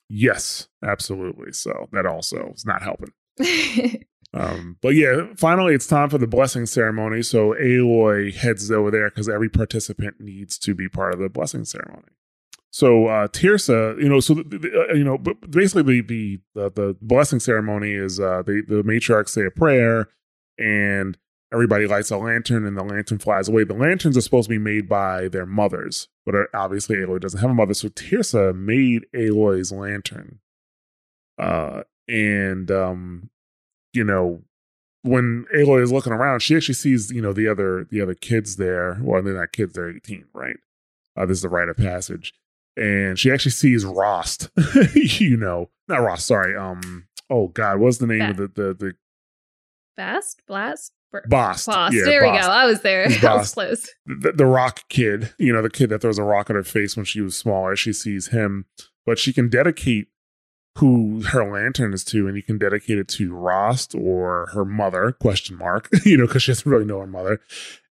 Yes, absolutely. So that also is not helping. [LAUGHS] Um, but yeah, finally, it's time for the blessing ceremony. So Aloy heads over there because every participant needs to be part of the blessing ceremony. So uh, Teersa, you know, so the, the, uh, you know, but basically the the the, the blessing ceremony is uh, the the matriarchs say a prayer, and everybody lights a lantern, and the lantern flies away. The lanterns are supposed to be made by their mothers, but obviously Aloy doesn't have a mother, so Teersa made Aloy's lantern. Uh, and um, you know, when Aloy is looking around, she actually sees, you know, the other the other kids there. Well, they're not kids; they're eighteen, right? Uh, this is the rite of passage, and she actually sees Rost. [LAUGHS] you know, not Rost. Sorry. Um. Oh God, what's the name of the the the Bast? Blast? Bost? Bost. Yeah, there we go. I was there. [LAUGHS] I was close. the, the rock kid, you know, the kid that throws a rock at her face when she was smaller. She sees him, but she can dedicate who her lantern is to, and you can dedicate it to Rost or her mother, question mark, [LAUGHS] you know, because she doesn't really know her mother,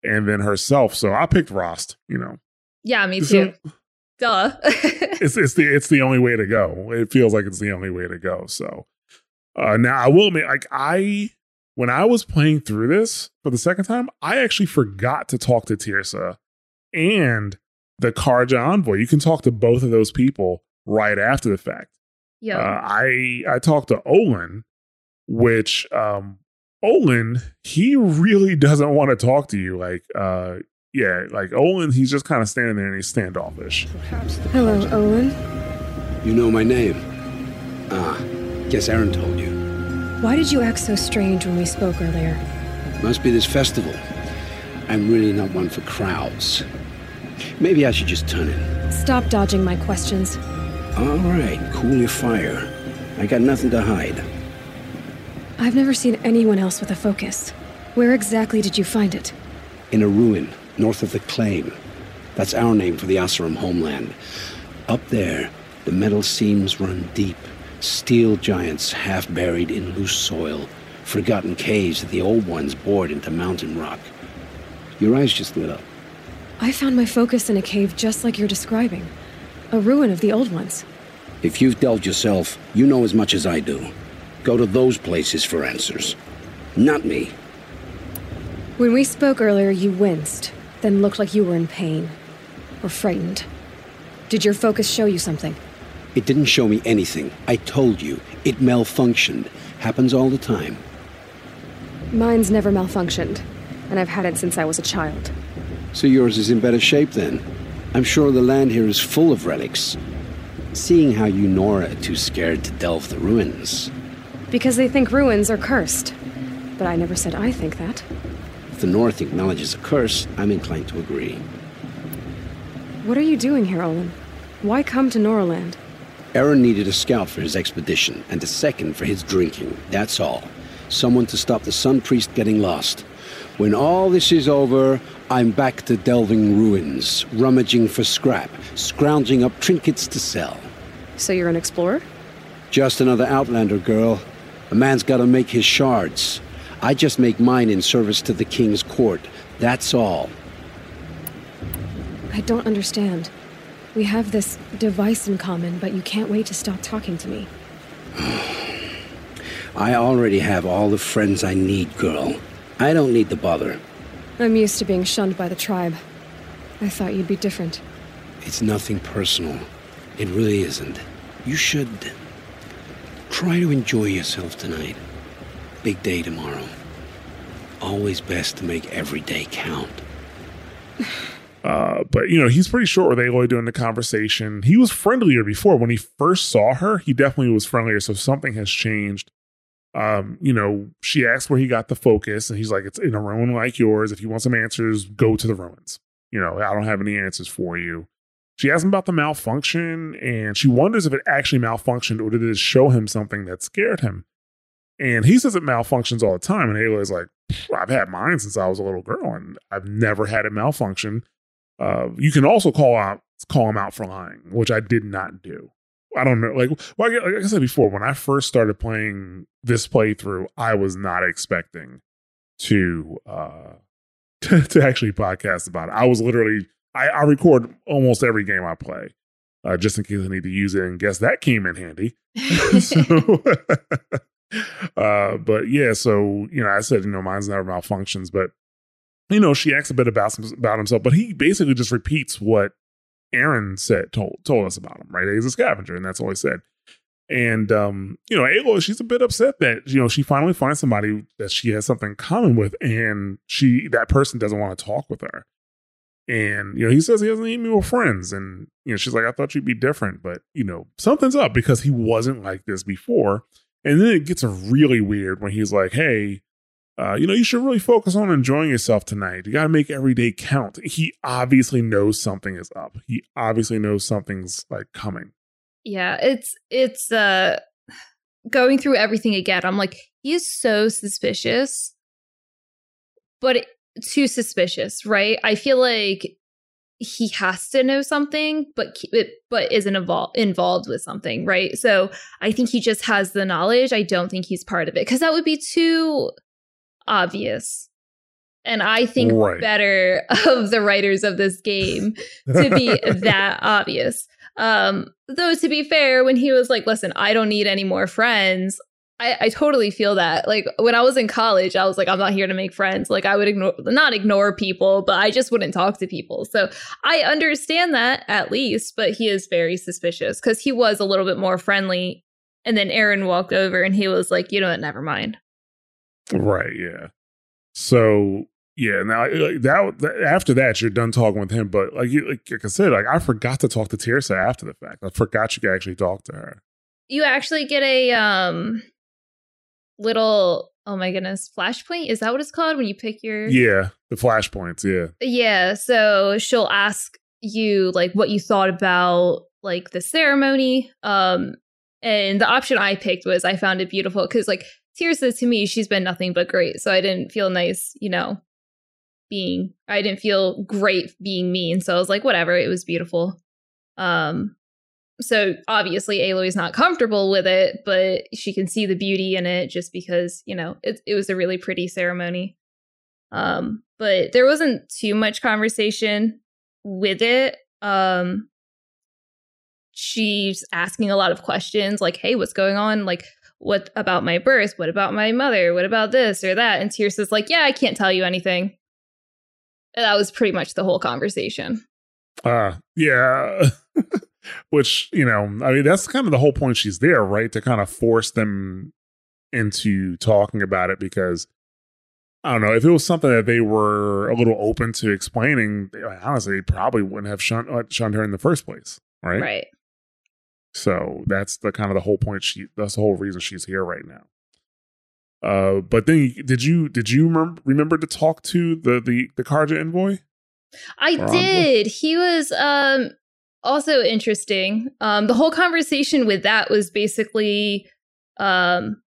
and then herself. So I picked Rost, you know. Yeah, me So- too. [LAUGHS] Duh. It's it's the it's the only way to go. It feels like it's the only way to go. So uh now I will admit, like I when I was playing through this for the second time, I actually forgot to talk to Teersa and the Carja envoy. You can talk to both of those people right after the fact. yeah. Uh, I I talked to Olin, which um Olin, he really [LAUGHS] doesn't want to talk to you. Like uh yeah, like Olin, he's just kind of standing there and he's standoffish. Hello, Olin. You know my name. Ah, guess Erend told you. Why did you act so strange when we spoke earlier? Must be this festival. I'm really not one for crowds. Maybe I should just turn in. Stop dodging my questions. All right, cool your fire. I got nothing to hide. I've never seen anyone else with a focus. Where exactly did you find it? In a ruin, north of the Claim. That's our name for the Oseram homeland. Up there, the metal seams run deep. Steel giants half buried in loose soil. Forgotten caves that the old ones bored into mountain rock. Your eyes just lit up. I found my focus in a cave just like you're describing. A ruin of the old ones. If you've delved yourself, you know as much as I do. Go to those places for answers. Not me. When we spoke earlier, you winced, then looked like you were in pain. Or frightened. Did your focus show you something? It didn't show me anything. I told you. It malfunctioned. Happens all the time. Mine's never malfunctioned, and I've had it since I was a child. So yours is in better shape then. I'm sure the land here is full of relics. Seeing how you Nora are too scared to delve the ruins. Because they think ruins are cursed. But I never said I think that. If the North acknowledges a curse, I'm inclined to agree. What are you doing here, Olin? Why come to Noraland? Erend needed a scout for his expedition, and a second for his drinking. That's all. Someone to stop the Sun Priest getting lost. When all this is over, I'm back to delving ruins, rummaging for scrap, scrounging up trinkets to sell. So you're an explorer? Just another Outlander girl. A man's gotta make his shards. I just make mine in service to the King's court. That's all. I don't understand. We have this device in common, but you can't wait to stop talking to me. I already have all the friends I need, girl. I don't need the bother. I'm used to being shunned by the tribe. I thought you'd be different. It's nothing personal. It really isn't. You should try to enjoy yourself tonight. Big day tomorrow. Always best to make every day count. Uh, but you know, he's pretty short with Aloy during the conversation. He was friendlier before. When he first saw her, he definitely was friendlier. So something has changed. Um, you know, she asked where he got the focus, and he's like, It's in a ruin like yours. If you want some answers, go to the ruins. You know, I don't have any answers for you. She asks him about the malfunction, and she wonders if it actually malfunctioned or did it show him something that scared him. And he says it malfunctions all the time. And Aloy's like, I've had mine since I was a little girl, and I've never had it malfunction. Uh, you can also call out call him out for lying, which I did not do. I don't know. Like, well, like I said before, when I first started playing this playthrough, I was not expecting to uh [LAUGHS] to, to actually podcast about it. I was literally I, I record almost every game I play, uh, just in case I need to use it. And guess that came in handy. [LAUGHS] so, [LAUGHS] uh, but yeah, so you know, I said you know mine's never malfunctions, but you know, she asks a bit about about himself, but he basically just repeats what Erend said told told us about him. Right, he's a scavenger, and that's all he said. And um, you know, Aloy, she's a bit upset that you know she finally finds somebody that she has something in common with, and she that person doesn't want to talk with her. And you know, he says he doesn't need me with friends, and you know, she's like, I thought you'd be different, but you know, something's up because he wasn't like this before. And then it gets really weird when he's like, Hey, uh, you know, you should really focus on enjoying yourself tonight. You got to make every day count. He obviously knows something is up. He obviously knows something's like coming. Yeah, it's it's uh going through everything again. I'm like, he is so suspicious, but it, too suspicious, right? I feel like he has to know something, but but isn't involved involved with something, right? So I think he just has the knowledge. I don't think he's part of it because that would be too obvious. And I think right. better [LAUGHS] of the writers of this game to be [LAUGHS] that obvious. Um, though to be fair, when he was like, listen, I don't need any more friends, I, I, totally feel that. Like when I was in college, I was like, I'm not here to make friends. Like I would ignore not ignore people, but I just wouldn't talk to people. So I understand that at least, but he is very suspicious because he was a little bit more friendly. And then Erend walked over and he was like, you know what, never mind. Right. Yeah. So yeah. Now that, that after that, you're done talking with him. But like you, like, like I said, like I forgot to talk to Teersa after the fact. I forgot you could actually talk to her. You actually get a um little oh my goodness flashpoint is that what it's called when you pick your yeah the flashpoints yeah yeah so she'll ask you like what you thought about like the ceremony um and the option i picked was i found it beautiful because like Teersa to me, she's been nothing but great. So I didn't feel nice, you know, being I didn't feel great being mean. So I was like, whatever, it was beautiful. Um so obviously Aloy's not comfortable with it, but she can see the beauty in it just because, you know, it, it was a really pretty ceremony. Um, but there wasn't too much conversation with it. Um, she's asking a lot of questions like, hey, what's going on? Like, what about my birth? What about my mother? What about this or that? And Teersa's like, yeah, I can't tell you anything. And that was pretty much the whole conversation. Uh, yeah. [LAUGHS] Which, you know, I mean, that's kind of the whole point she's there, right? To kind of force them into talking about it because I don't know if it was something that they were a little open to explaining. Honestly, they probably wouldn't have shunned, uh, shunned her in the first place, right? Right. So that's the kind of the whole point. She that's the whole reason she's here right now. Uh, but then did you did you remember, remember to talk to the the the Carja envoy? I did. He was um also interesting. Um the whole conversation with that was basically um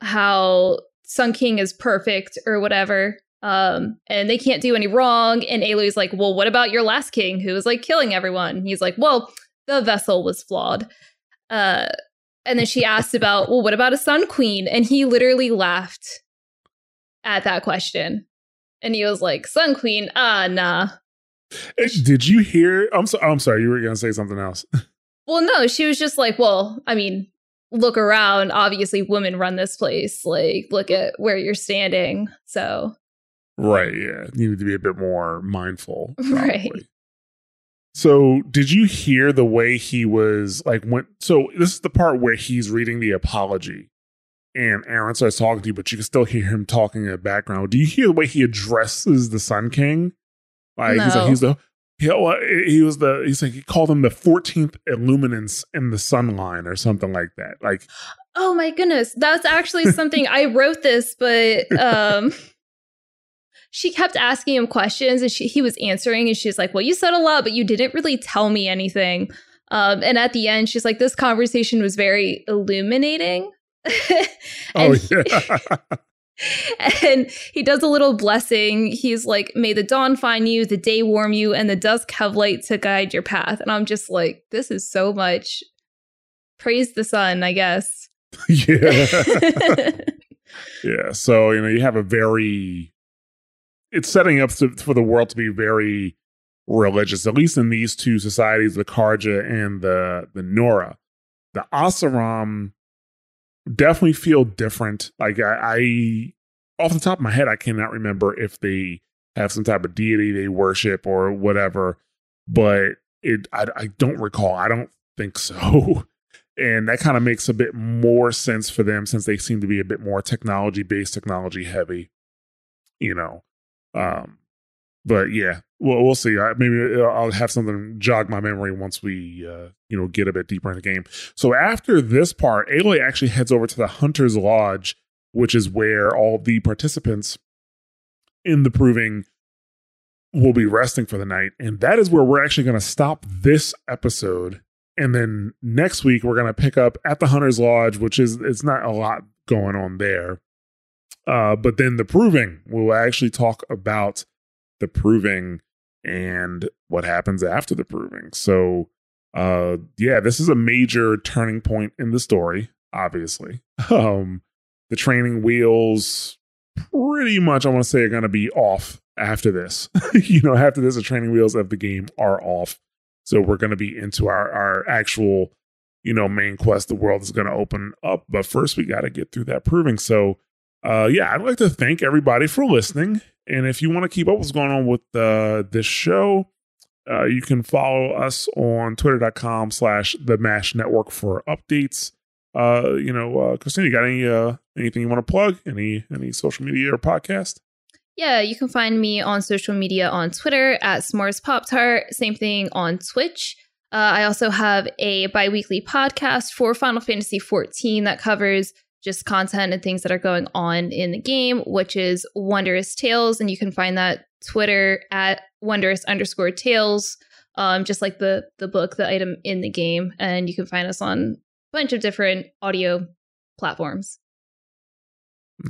how Sun King is perfect or whatever. Um and they can't do any wrong and Aloy's like, "Well, what about your last king who was like killing everyone?" he's like, "Well, the vessel was flawed." Uh and then she asked about, "Well, what about a Sun Queen?" and he literally laughed at that question. And he was like, Sun Queen, ah, nah. Did you hear? I'm so, I'm sorry, you were going to say something else. [LAUGHS] well, no, she was just like, well, I mean, look around. Obviously, women run this place. Like, look at where you're standing. So, right, yeah, you need to be a bit more mindful, [LAUGHS] probably. right? So, did you hear the way he was like? When so this is the part where he's reading the apology, and Erend starts talking to you, but you can still hear him talking in the background. Do you hear the way he addresses the Sun King? Like no. he's like he's the he, he was the he's like he called him the 14th illuminance in the sun line or something like that. Like oh my goodness, that's actually something I wrote this, but um [LAUGHS] she kept asking him questions and she, he was answering and she's like, "Well, you said a lot, but you didn't really tell me anything." Um, and at the end, she's like, "This conversation was very illuminating." [LAUGHS] oh yeah. [LAUGHS] and he does a little blessing. He's like, May the dawn find you, the day warm you, and the dusk have light to guide your path. And I'm just like, this is so much. Praise the sun, I guess. [LAUGHS] yeah. yeah. So, you know, you have a very, it's setting up to, for the world to be very religious, at least in these two societies, the Carja and the, the Nora. The Oseram definitely feel different. Like I, I, off the top of my head, I cannot remember if they have some type of deity they worship or whatever, but it I, I don't recall. I don't think so. [LAUGHS] And that kind of makes a bit more sense for them since they seem to be a bit more technology based, technology heavy, you know. Um, but yeah, well, we'll see. I, maybe I'll have something jog my memory once we, uh, you know, get a bit deeper in the game. So after this part, Aloy actually heads over to the Hunter's Lodge, which is where all the participants in the proving will be resting for the night, and that is where we're actually going to stop this episode. And then next week we're going to pick up at the Hunter's Lodge, which is it's not a lot going on there. Uh, but then the proving, we'll actually talk about the proving and what happens after the proving. So, uh, yeah, this is a major turning point in the story. Obviously, [LAUGHS] um, the training wheels pretty much I want to say are going to be off after this. [LAUGHS] you know, after this, the training wheels of the game are off. So we're going to be into our our actual, you know, main quest. The world is going to open up, but first we got to get through that proving. So, uh, yeah, I'd like to thank everybody for listening. And if you want to keep up with what's going on with uh, this show, uh, you can follow us on twitter.com slash the mash network for updates. Uh, you know, uh, Christina, you got any uh, anything you want to plug? Any any social media or podcast? Yeah, you can find me on social media on Twitter at S'mores Pop Tart. Same thing on Twitch. Uh, I also have a biweekly podcast for Final Fantasy XIV that covers just content and things that are going on in the game, which is Wondrous Tales. And you can find that Twitter at wondrous underscore tales, um, just like the the book, the item in the game. And you can find us on a bunch of different audio platforms.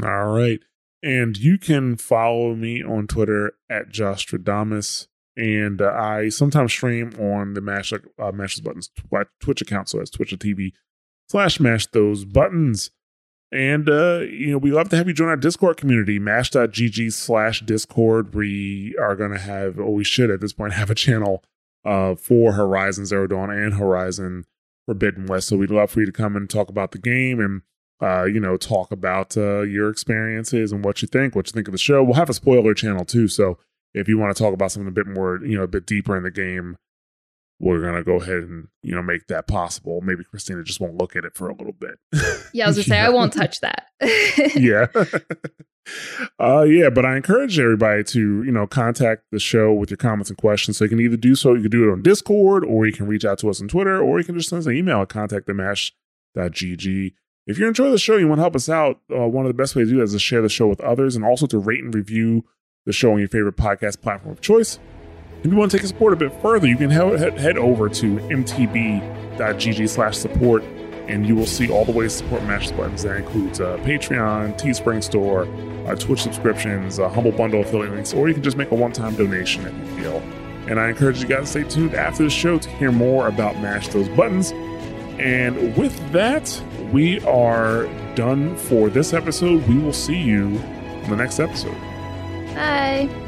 All right. And you can follow me on Twitter at Jostradamus. and uh, I sometimes stream on the Mash uh, Mash Buttons Twitch account. So that's twitch.tv slash Mash Those Buttons. And, uh, you know, we love to have you join our Discord community, mash.gg slash Discord. We are to have, or we should at this point, [LAUGHS] have a channel uh, for Horizon Zero Dawn and Horizon Forbidden West. So we'd love for you to come and talk about the game and, uh, you know, talk about uh, your experiences and what you think, what you think of the show. We'll have a spoiler channel too. So if you want to talk about something a bit more, you know, a bit deeper in the game, we're gonna go ahead and you know make that possible. Maybe Christina just won't look at it for a little bit. [LAUGHS] Yeah, I was gonna say I won't touch that. [LAUGHS] yeah, [LAUGHS] uh, yeah. But I encourage everybody to you know contact the show with your comments and questions. So you can either do so, you can do it on Discord, or you can reach out to us on Twitter, or you can just send us an email at contact@mash.gg. If you enjoy the show, you want to help us out. Uh, one of the best ways to do that is to share the show with others, and also to rate and review the show on your favorite podcast platform of choice. If you want to take support a bit further, you can head, over to mtb.gg slash support and you will see all the ways to support Mash Buttons. That includes uh, Patreon, Teespring Store, uh, Twitch subscriptions, uh, Humble Bundle affiliate links, or you can just make a one-time donation if you feel. And I encourage you guys to stay tuned after the show to hear more about Mash Those Buttons. And with that, we are done for this episode. We will see you in the next episode. Bye.